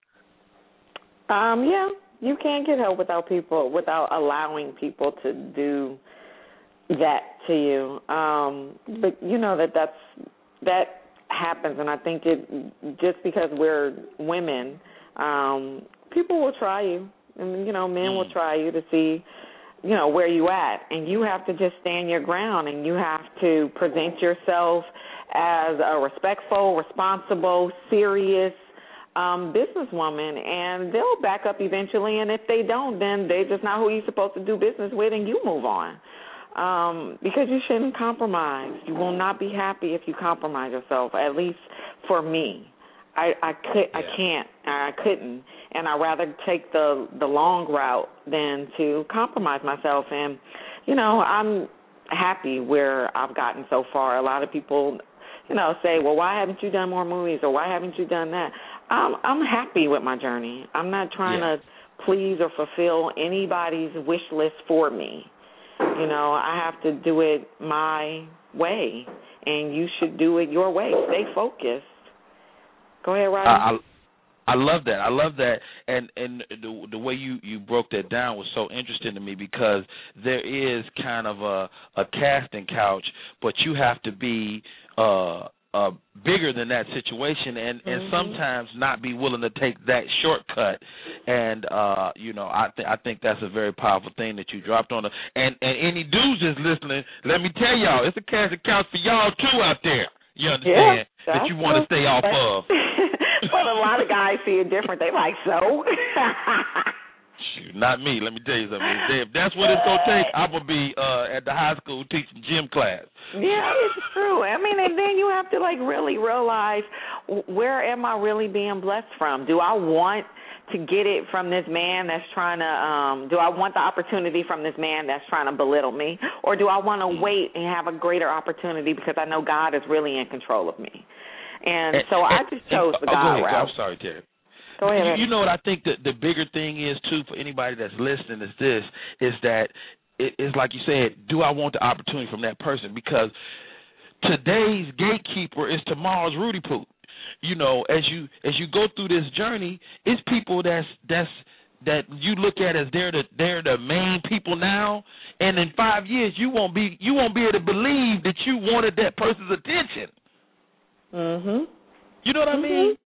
Um, yeah, you can't get help without people without allowing people to do that to you. Um, but you know that that's that happens, and I think it just because we're women, um, people will try you, and you know men will try you to see you know where you at and you have to just stand your ground and you have to present yourself as a respectful responsible serious um businesswoman and they'll back up eventually and if they don't then they're just not who you're supposed to do business with and you move on. Um because you shouldn't compromise. You will not be happy if you compromise yourself at least for me i i could yeah. i can't i couldn't and i rather take the the long route than to compromise myself and you know i'm happy where i've gotten so far a lot of people you know say well why haven't you done more movies or why haven't you done that I'm I'm happy with my journey. I'm not trying yeah. to please or fulfill anybody's wish list for me. You know, I have to do it my way, and you should do it your way. Stay focused. Go ahead, Rodney. I, I love that. I love that, and and the the way you you broke that down was so interesting to me because there is kind of a a casting couch, but you have to be uh uh bigger than that situation and mm-hmm. and sometimes not be willing to take that shortcut and uh you know i th- i think that's a very powerful thing that you dropped on the and and any dudes is listening let me tell y'all it's a cash account for y'all too out there you understand yeah, that you want to stay off of but a lot of guys see it different they like so Shoot, not me. Let me tell you something. If that's what it's gonna take, I'm gonna be uh at the high school teaching gym class. Yeah, it's true. I mean, and then you have to like really realize where am I really being blessed from? Do I want to get it from this man that's trying to um do I want the opportunity from this man that's trying to belittle me or do I want to wait and have a greater opportunity because I know God is really in control of me. And, and so I just chose and, the oh, God ahead, route. I'm sorry, Terri. Go ahead. You, you know what I think that the bigger thing is too for anybody that's listening is this is that it is like you said, do I want the opportunity from that person? Because today's gatekeeper is tomorrow's Rudy Poot. You know, as you as you go through this journey, it's people that's that's that you look at as they're the they're the main people now, and in five years you won't be you won't be able to believe that you wanted that person's attention. Mhm. You know what mm-hmm. I mean?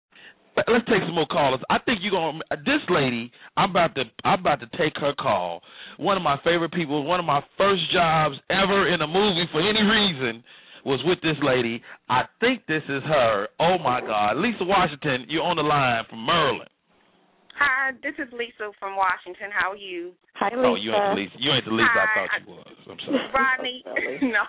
Let's take some more callers. I think you're gonna. This lady, I'm about to. I'm about to take her call. One of my favorite people. One of my first jobs ever in a movie for any reason was with this lady. I think this is her. Oh my God, Lisa Washington, you're on the line from Maryland. Hi, this is Lisa from Washington. How are you? Hi, Lisa. Oh, you ain't the Lisa. You ain't the Lisa Hi. I thought you was. I'm sorry. Rodney, no.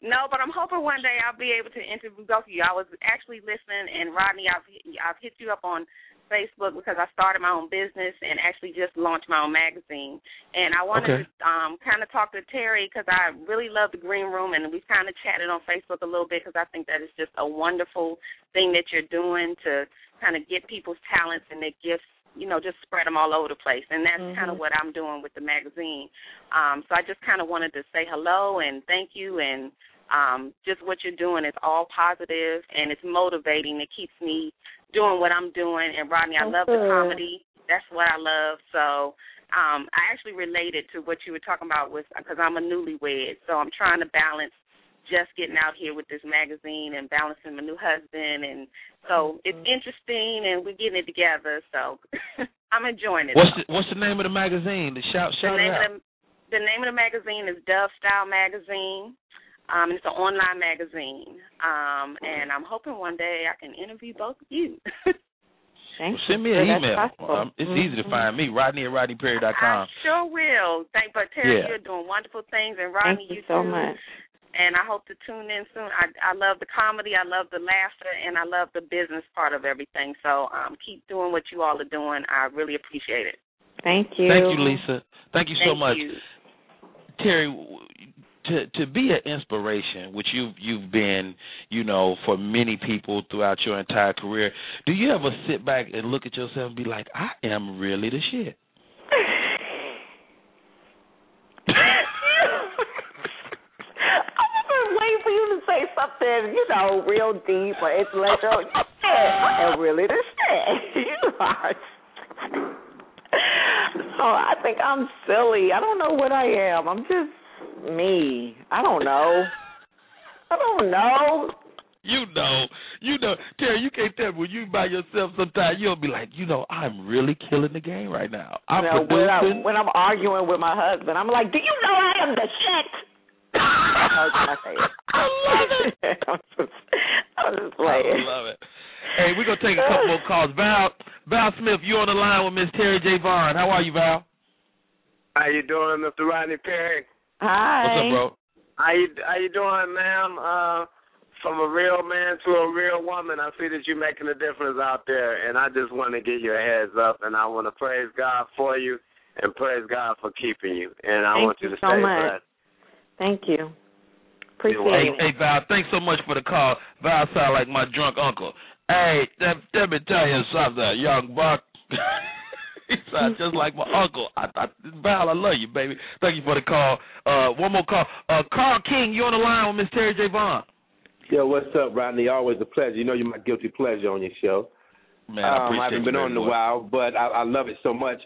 No, but I'm hoping one day I'll be able to interview both of you. I was actually listening, and Rodney, I've I've hit you up on Facebook because I started my own business and actually just launched my own magazine. And I wanted Okay. to um, kind of talk to Terri because I really love the Green Room, and we've kind of chatted on Facebook a little bit because I think that is just a wonderful thing that you're doing to kind of get people's talents and their gifts you know, just spread them all over the place. And that's Mhm. kind of what I'm doing with the magazine. Um, so I just kind of wanted to say hello and thank you and um, just what you're doing is all positive and it's motivating. It keeps me doing what I'm doing. And Rodney, I love the comedy. That's what I love. So um, I actually related to what you were talking about with because I'm a newlywed. So I'm trying to balance just getting out here with this magazine and balancing my new husband and so it's interesting and we're getting it together so i'm enjoying it What's the, what's the name of the magazine? The shout the name out. of the, the name of the magazine is dove style magazine um and it's an online magazine um and i'm hoping one day i can interview both of you Thank well, send me an email. Um, it's easy to Mhm. find me, Rodney at RodneyPerry.com. I sure will. Thank, but Terri, Yeah. you're doing wonderful things, and Rodney, Thank you so too. much. And I hope to tune in soon. I I love the comedy, I love the laughter, and I love the business part of everything. So um, keep doing what you all are doing. I really appreciate it. Thank you. Thank you, Lisa. Thank you so Thank much. you. Terri, to to be an inspiration, which you've you've been, you know, for many people throughout your entire career, do you ever sit back and look at yourself and be like, I am really the shit? I've been waiting for you to say something, you know, real deep or intellectual. I am really the shit. You I- so I think I'm silly. I don't know what I am. I'm just me. I don't know. I don't know. You know, you know, Terri, you can't tell me when you by yourself sometimes you'll be like, you know, I'm really killing the game right now. I'm you know, when, I, producing. when I'm arguing with my husband, I'm like, "Do you know I am the shit?" That's what I say. I love it. I'm just, I'm just playing. I love it. Hey, we're gonna take a couple more calls. Val Val Smith, you on the line with Miss Terri J. Vaughn. How are you, Val? How you doing, Mr. Rodney Perry? Hi. What's up, bro? How you how you doing, ma'am? Uh, from a real man to a real woman, I see that you're making a difference out there, and I just want to give you a heads up, and I want to praise God for you, and praise God for keeping you, and I Thank want you you to so stay much. blessed. Thank you. Appreciate Hey, it. hey, Val, thanks so much for the call. Val sound like my drunk uncle. Hey, let, let me tell you something, young buck. he sounds just like my uncle. I, I, Val, I love you, baby. Thank you for the call. Uh, one more call. Uh, Carl King, you on the line with Miss Terri J. Vaughn. Yo, what's up, Rodney? Always a pleasure. You know you're my guilty pleasure on your show. Man, I um, I haven't been very on in a while, but I, I love it so much.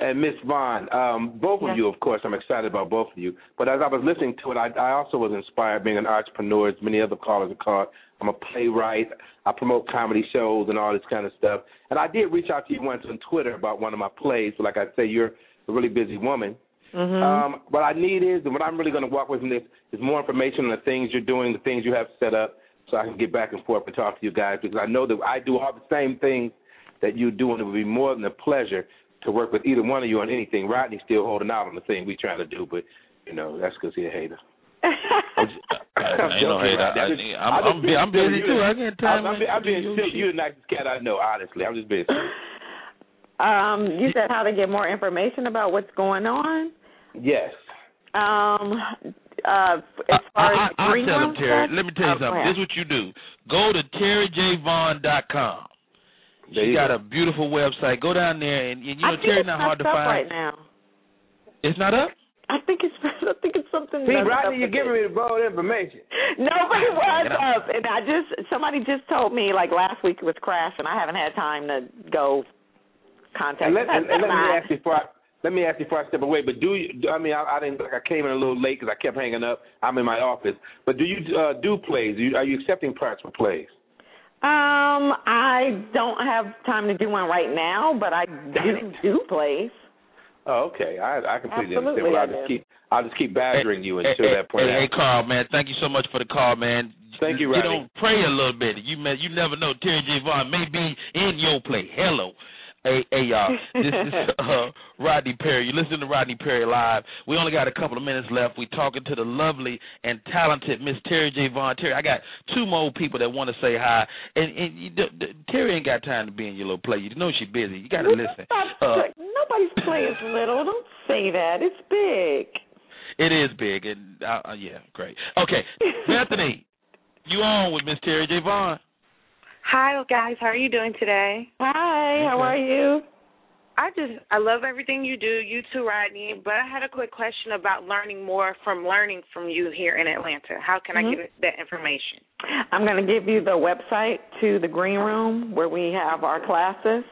And Miss Vaughn, um, both Yes. of you, of course, I'm excited about both of you. But as I was listening to it, I, I also was inspired being an entrepreneur, as many other callers have called. I'm a playwright. I promote comedy shows and all this kind of stuff. And I did reach out to you once on Twitter about one of my plays. But like I say, you're a really busy woman. Mhm. Um, what I need is, and what I'm really going to walk away from this is more information on the things you're doing, the things you have set up, so I can get back and forth and talk to you guys because I know that I do all the same things that you do, and it would be more than a pleasure to work with either one of you on anything. Rodney's still holding out on the thing we're trying to do, but you know that's because he's a hater. I ain't no hater. I, I, I'm, I'm, bu- I'm busy too. I can't I'm. I'm, I'm being silly. You're the nicest cat I know, honestly. I'm just being silly. um, you said how to get more information about what's going on. Yes. Um, uh, as far I, as I, I'll tell room him, Terri. Let me tell you Oh, something. This is what you do. Go to terrijvaughn.com. There She you got go. a beautiful website. Go down there, and, and you I know think Terri it's not hard to find. right now. It's not up. I think it's I think it's something. See, messed up Rodney, you're giving me the bold information. No, but it was Get up, and I just somebody just told me like last week it was and I haven't had time to go contact. And let, and, and let me ask you before I, let me ask you before I step away. But do you? I mean, I, I didn't. Like, I came in a little late because I kept hanging up. I'm in my office. But do you uh, do plays? Do you, are you accepting parts for plays? Um, I don't have time to do one right now, but I do do plays. Oh, okay. I I completely Absolutely, understand. Well, I I'll just keep I'll just keep badgering you until hey, that point. Hey, hey. Carl, man, thank you so much for the call, man. Thank you, You don't pray a little bit. You may, you never know. Terri J. Vaughn may be in your play. Hello. Hey, hey, y'all. This is uh, Rodney Perry. You listen to Rodney Perry live. We only got a couple of minutes left. We're talking to the lovely and talented Miss Terri J. Vaughn. Terri, I got two more people that want to say hi. And, and you, the, the, Terri ain't got time to be in your little play. You know she's busy. You got to listen. Uh, Nobody's play is little. Don't say that. It's big. It is big, and uh, uh, yeah, great. Okay, Bethany, you on with Miss Terri J. Vaughn? Hi guys, how are you doing today? Hi, how are you? I just I love everything you do, you too, Rodney. But I had a quick question about learning more from learning from you here in Atlanta. How can Mhm. I get that information? I'm going to give you the website to the green room where we have our classes.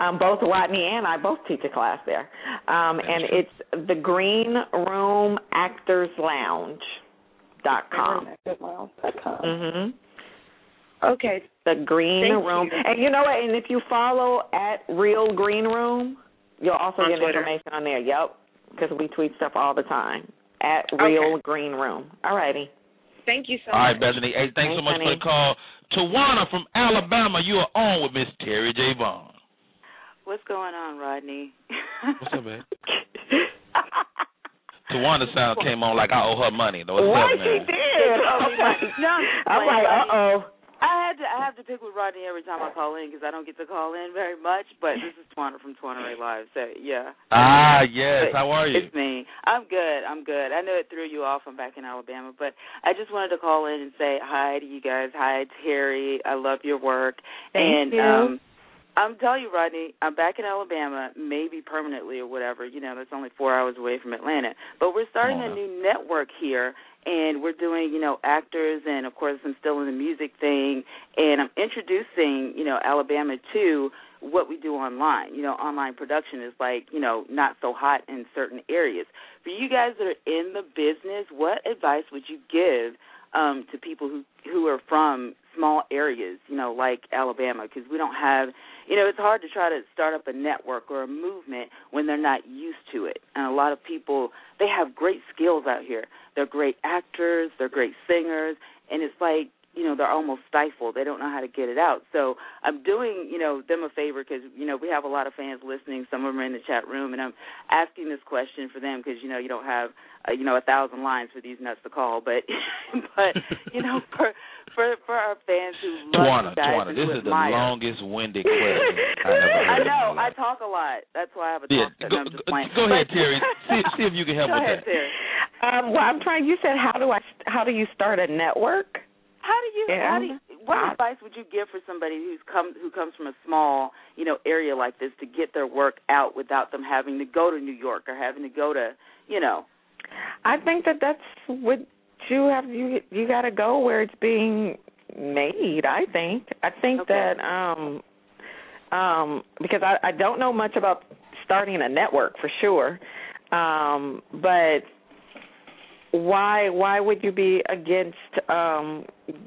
Um, both Rodney and I both teach a class there, um, and it's the Green Room Actors Lounge dot com. Mm-hmm. Okay, The Green Thank Room, you. and you know what? And if you follow at Real Green Room, you'll also On get Twitter. information on there. Yep, because we tweet stuff all the time at Real Okay. Green Room. All righty. thank you so All right, much. Bethany. Hey, thanks, so Thanks, much for the call. Tawana from Alabama, you are on with Miss Terri J. Vaughn. What's going on, Rodney? What's up, man? Tawana sound came on like I owe her money. What's Why up, man? she did? no, I'm like, uh oh. I had to I have to pick with Rodney every time I call in because I don't get to call in very much. But this is Twana from Twana Ray Live. So yeah. Ah, yes. But How are you? It's me. I'm good. I'm good. I know it threw you off. I'm back in Alabama, but I just wanted to call in and say hi to you guys. Hi, Terri. I love your work. Thank and you. um I'm telling you, Rodney, I'm back in Alabama, maybe permanently or whatever. You know, that's only four hours away from Atlanta. But we're starting Come a new network here, and we're doing, you know, actors, and of course, I'm still in the music thing, and I'm introducing, you know, Alabama to what we do online. You know, online production is like, you know, not so hot in certain areas. For you guys that are in the business, what advice would you give um, to people who who are from small areas, you know, like Alabama, because we don't have, you know, it's hard to try to start up a network or a movement when they're not used to it. And a lot of people, they have great skills out here. They're great actors, they're great singers, and it's like, you know, they're almost stifled. They don't know how to get it out. So I'm doing, you know, them a favor because, you know, we have a lot of fans listening. Some of them are in the chat room, and I'm asking this question for them because, you know, you don't have, uh, you know, a thousand lines for these nuts to call. But, but you know, for for for our fans who love Tawana, you guys Tawana, and this is the admire. longest winded question I ever heard. I know. I talk a lot. That's why I have a Yeah, talk. go, I'm just go, go ahead, Terri. See, see if you can help Go with ahead, that. Terri. Um, well, I'm trying. You said, how do I? How do you start a network? How do you? Yeah. How do you, what I- advice would you give for somebody who's come who comes from a small, you know, area like this to get their work out without them having to go to New York or having to go to, you know? I think that that's what you have. You you got to go where it's being made. I think. I think Okay. that um um because I I don't know much about starting a network for sure. Um but why why would you be against um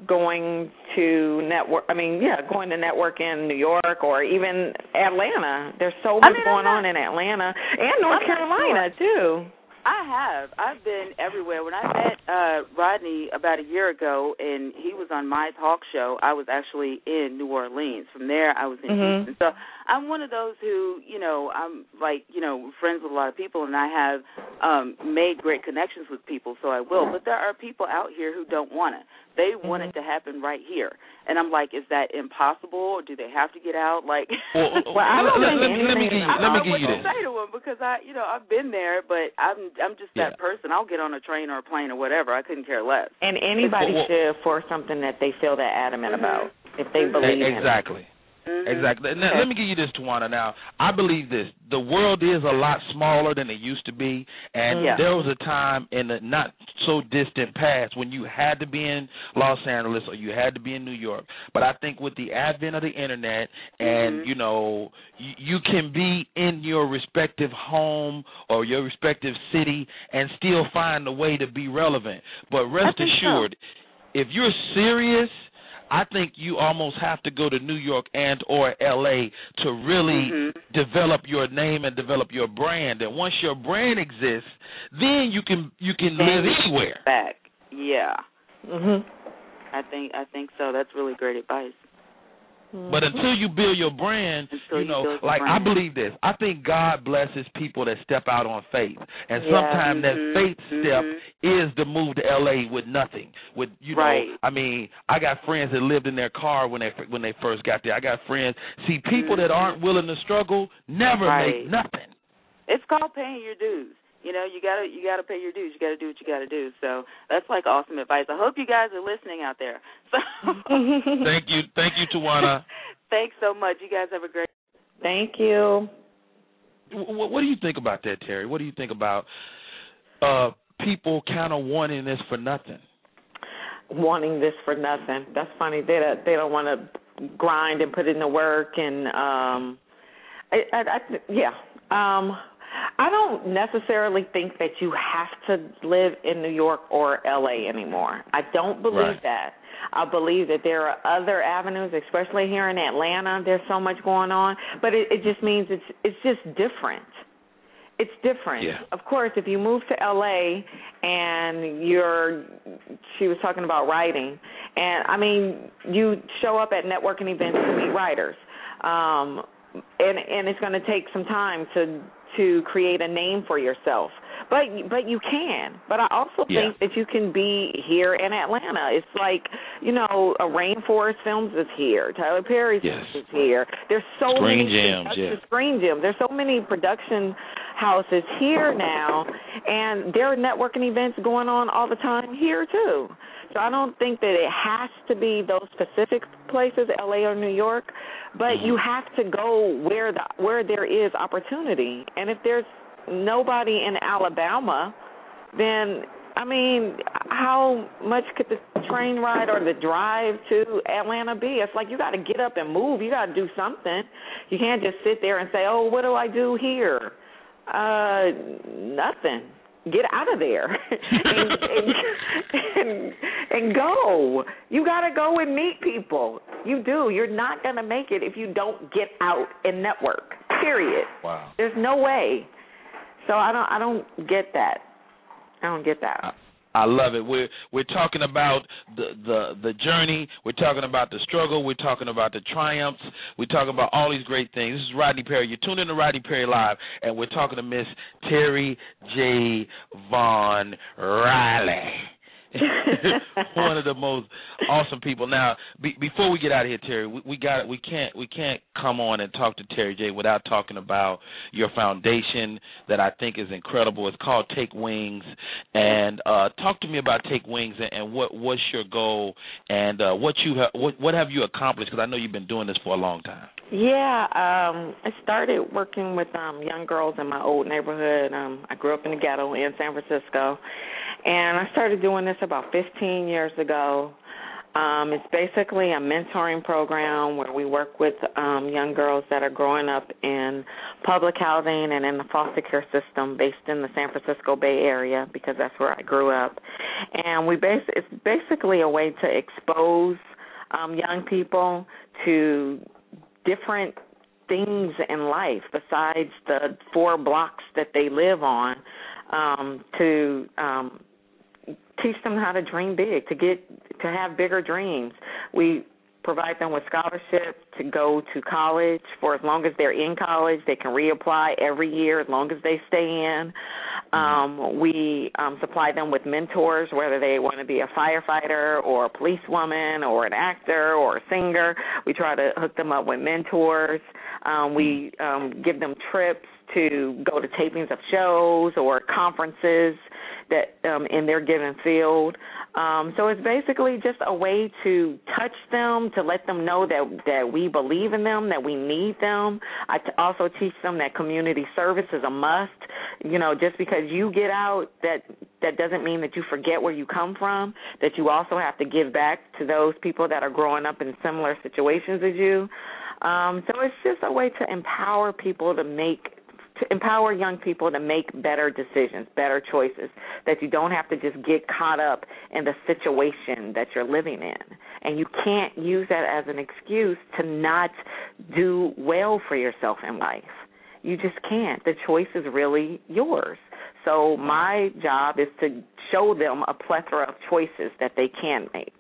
going to network I mean yeah going to network in New York or even Atlanta there's so I much mean, going I'm on in Atlanta and North I'm not Carolina too I have. I've been everywhere. When I met uh Rodney about a year ago and he was on my talk show, I was actually in New Orleans. From there I was in Mhm. Houston. So I'm one of those who, you know, I'm like, you know, friends with a lot of people and I have um made great connections with people, so I will. But there are people out here who don't want it. They want it to happen right here. And I'm like, is that impossible? Or do they have to get out? Like Well, Well, I don't let, think let me let me anything give you, I let don't me know give what you to this. say to them because I, you know, I've been there, but I'm I'm just Yeah. that person. I'll get on a train or a plane or whatever. I couldn't care less. And anybody Well, well- should for something that they feel that adamant Mhm. about if they believe in it. Exactly. Mhm. Exactly. Now, let me give you this, Tawana. Now, I believe this: the world is a lot smaller than it used to be, and Yeah. there was a time in the not so distant past when you had to be in Los Angeles or you had to be in New York. But I think with the advent of the internet, and Mhm. you know, you, you can be in your respective home or your respective city and still find a way to be relevant. But rest think so. assured, if you're serious I think you almost have to go to New York and or LA to really Mhm. develop your name and develop your brand. And once your brand exists, then you can you can live anywhere. Back. Yeah. Mhm. I think I think so. That's really great advice. But until you build your brand, Until you you know, your like I believe this. I think God blesses people that step out on faith, and Yeah. sometimes Mhm. that faith step Mhm. is to move to LA with nothing. With you know, Right. I mean, I got friends that lived in their car when they when they first got there. I got friends. See, people that Mhm. aren't willing to struggle never Right. make nothing. It's called paying your dues. You know, you gotta you gotta pay your dues. You gotta do what you gotta do. So that's like awesome advice. I hope you guys are listening out there. So Thank you, thank you, Tawana. Thanks so much. You guys have a great. Thank you. What, what do you think about that, Terri? What do you think about uh people kind of wanting this for nothing? Wanting this for nothing. That's funny. They don't, they don't want to grind and put in the work and um I, I, I yeah. Um I don't necessarily think that you have to live in New York or LA anymore. I don't believe Right. that. I believe that there are other avenues, especially here in Atlanta. There's so much going on, but it, it just means it's it's just different. it's different. Yeah. Of course, if you move to LA and you're she was talking about writing and I mean, you show up at networking events to meet writers. Um and and it's going to take some time to to create a name for yourself. But but you can. But I also Yeah. think that you can be here in Atlanta. It's like you know, a Rainforest Films is here. Tyler Perry Yes. is here. There's so Screen many Gems, yeah. Screen Gems. There's so many production houses here now, and there are networking events going on all the time here too. So I don't think that it has to be those specific places, LA or New York, but Mm-hmm. you have to go where the where there is opportunity. And if there's nobody in Alabama, then I mean, how much could the train ride or the drive to Atlanta be? It's like you got to get up and move. You got to do something. You can't just sit there and say, "Oh, what do I do here?" Uh, nothing. Get out of there and, and, and and go. You got to go and meet people. You do. You're not going to make it if you don't get out and network. Period. Wow. There's no way. So I don't I don't get that. I don't get that. I love it. We're we're talking about the the the journey. We're talking about the struggle. We're talking about the triumphs. We're talking about all these great things. This is Rodney Perry. You're tuned in to Rodney Perry Live, and we're talking to Miss Terri J. Vaughn Riley. One of the most awesome people. Now, be, before we get out of here, Terri, we, we got we can't we can't come on and talk to Terri J without talking about your foundation that I think is incredible. It's called Take Wings, and uh, talk to me about Take Wings and, and what what's your goal and uh, what you ha- what what have you accomplished? Because I know you've been doing this for a long time. Yeah, um I started working with um young girls in my old neighborhood. Um I grew up in the ghetto in San Francisco. And I started doing this about 15 years ago. Um it's basically a mentoring program where we work with um young girls that are growing up in public housing and in the foster care system based in the San Francisco Bay Area because that's where I grew up. And we base it's basically a way to expose um young people to different things in life besides the four blocks that they live on um to um teach them how to dream big to get to have bigger dreams. We provide them with scholarships to go to college for as long as they're in college. They can reapply every year as long as they stay in. Um we um supply them with mentors whether they want to be a firefighter or a policewoman or an actor or a singer. We try to hook them up with mentors. Um we um give them trips to go to tapings of shows or conferences that um in their given field. Um so it's basically just a way to touch them to let them know that that we believe in them that we need them. I t- also teach them that community service is a must. You know just because you get out that that doesn't mean that you forget where you come from that you also have to give back to those people that are growing up in similar situations as you. Um so it's just a way to empower people to make to empower young people to make better decisions, better choices, that you don't have to just get caught up in the situation that you're living in. And you can't use that as an excuse to not do well for yourself in life. You just can't. The choice is really yours. So my job is to show them a plethora of choices that they can make.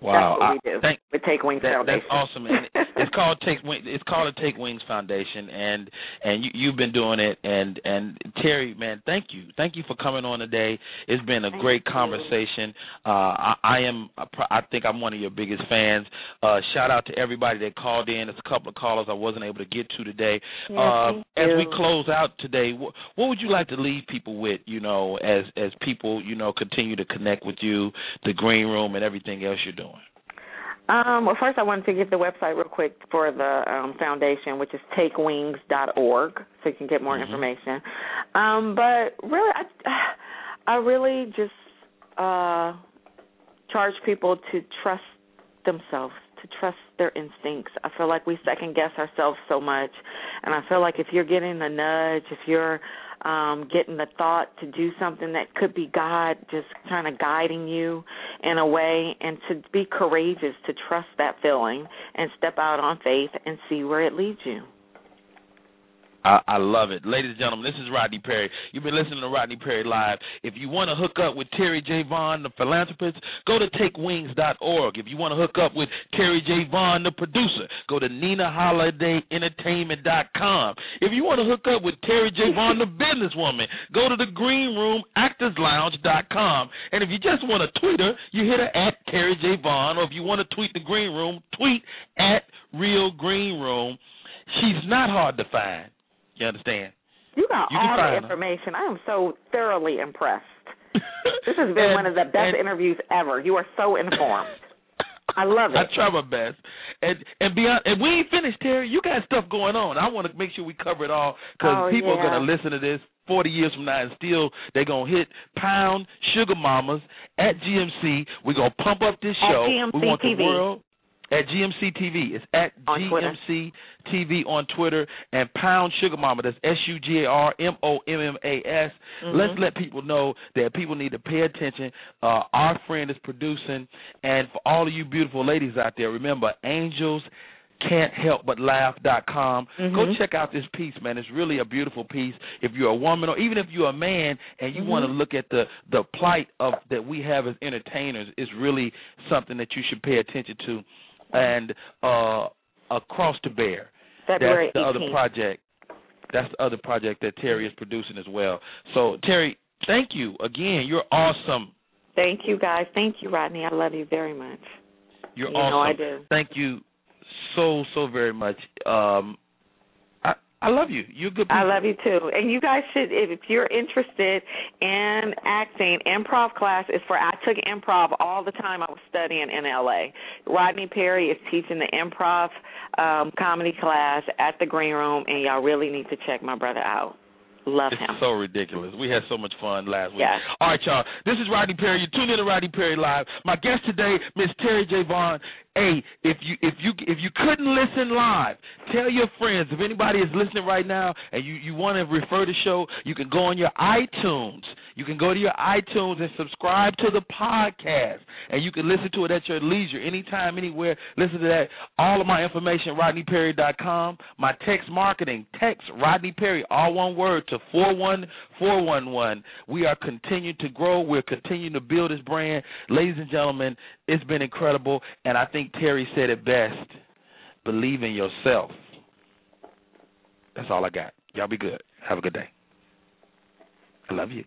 Wow, That's what we do. thank- with Take Wings That, that's awesome, and called Take. It's called a Take Wings Foundation, and and you, you've been doing it. And and Terri, man, thank you, thank you for coming on today. It's been a Thank great you. conversation. Uh, I, I am, I think I'm one of your biggest fans. Uh, shout out to everybody that called in. There's a couple of callers I wasn't able to get to today. Yeah, uh, as we close out today, what, what would you like to leave people with? You know, as as people, you know, continue to connect with you, the Green Room, and everything else you're doing. Um, well, first I wanted to give the website real quick for the um, foundation, which is takewings.org, so you can get more Mhm. information. Um, but really, I, I really just uh, charge people to trust themselves, to trust their instincts. I feel like we second guess ourselves so much, and I feel like if you're getting a nudge, if you're um getting the thought to do something that could be God just kind of guiding you in a way and to be courageous to trust that feeling and step out on faith and see where it leads you. I, I love it. Ladies and gentlemen, this is Rodney Perry. You've been listening to Rodney Perry Live. If you want to hook up with Terri J. Vaughn, the philanthropist, go to takewings.org. If you want to hook up with Terri J. Vaughn, the producer, go to NinaHolidayEntertainment.com. If you want to hook up with Terri J. Vaughn, the businesswoman, go to the Green Room ActorsLounge.com. And if you just want to tweet her, you hit her at Terri J. Vaughn. Or if you want to tweet the Green Room, tweet at Real Green Room. She's not hard to find. You understand? You got You all the her. information. I am so thoroughly impressed. This has been And- one of the best and- interviews ever. You are so informed. I love it. I try my best, and and beyond, and we ain't finished, Terri. You got stuff going on. I want to make sure we cover it all because Oh, people yeah. are gonna listen to this forty years from now, and still they're gonna hit Pound Sugar Mommas at GMC. We're gonna pump up this At show. GMC we want TV. the world at GMC TV. It's at On Twitter. GMC TV on Twitter and Pound Sugar Momma. That's S U G A R M O M M A S. Mhm. Let's let people know that people need to pay attention. Uh, our friend is producing, and for all of you beautiful ladies out there, remember angels can't help but laugh.com. Go Mhm. check out this piece, man. It's really a beautiful piece. If you're a woman or even if you're a man and you Mhm. want to look at the the plight of that we have as entertainers, it's really something that you should pay attention to. And uh across the bear. February That's the other project. That's the other project that Terri is producing as well. So Terri, thank you again. You're awesome. Thank you, guys. Thank you, Rodney. I love you very much. You're You awesome. know I do. Thank you so so very much. Um, I love you. You're a good. I love you too. And you guys should, if if you're interested in acting, improv class is for. I took improv all the time. I was studying in LA. Rodney Perry is teaching the improv um, comedy class at the Green Room, and y'all really need to check my brother out. Love It's him. so ridiculous. We had so much fun last week. Yes. All right, y'all. This is Rodney Perry. You tune in to Rodney Perry Live. My guest today, Miss Terri J. Vaughn. Hey, if you if you if you couldn't listen live, tell your friends. If anybody is listening right now and you you want to refer the show, you can go on your iTunes. You can go to your iTunes and subscribe to the podcast, and you can listen to it at your leisure, anytime, anywhere. Listen to that. All of my information, RodneyPerry.com. My text marketing, text Rodney Perry, all one word, to 41411. We are continuing to grow. We're continuing to build this brand. Ladies and gentlemen, it's been incredible, and I think Terri said it best. Believe in yourself. That's all I got. Y'all be good. Have a good day. I love you.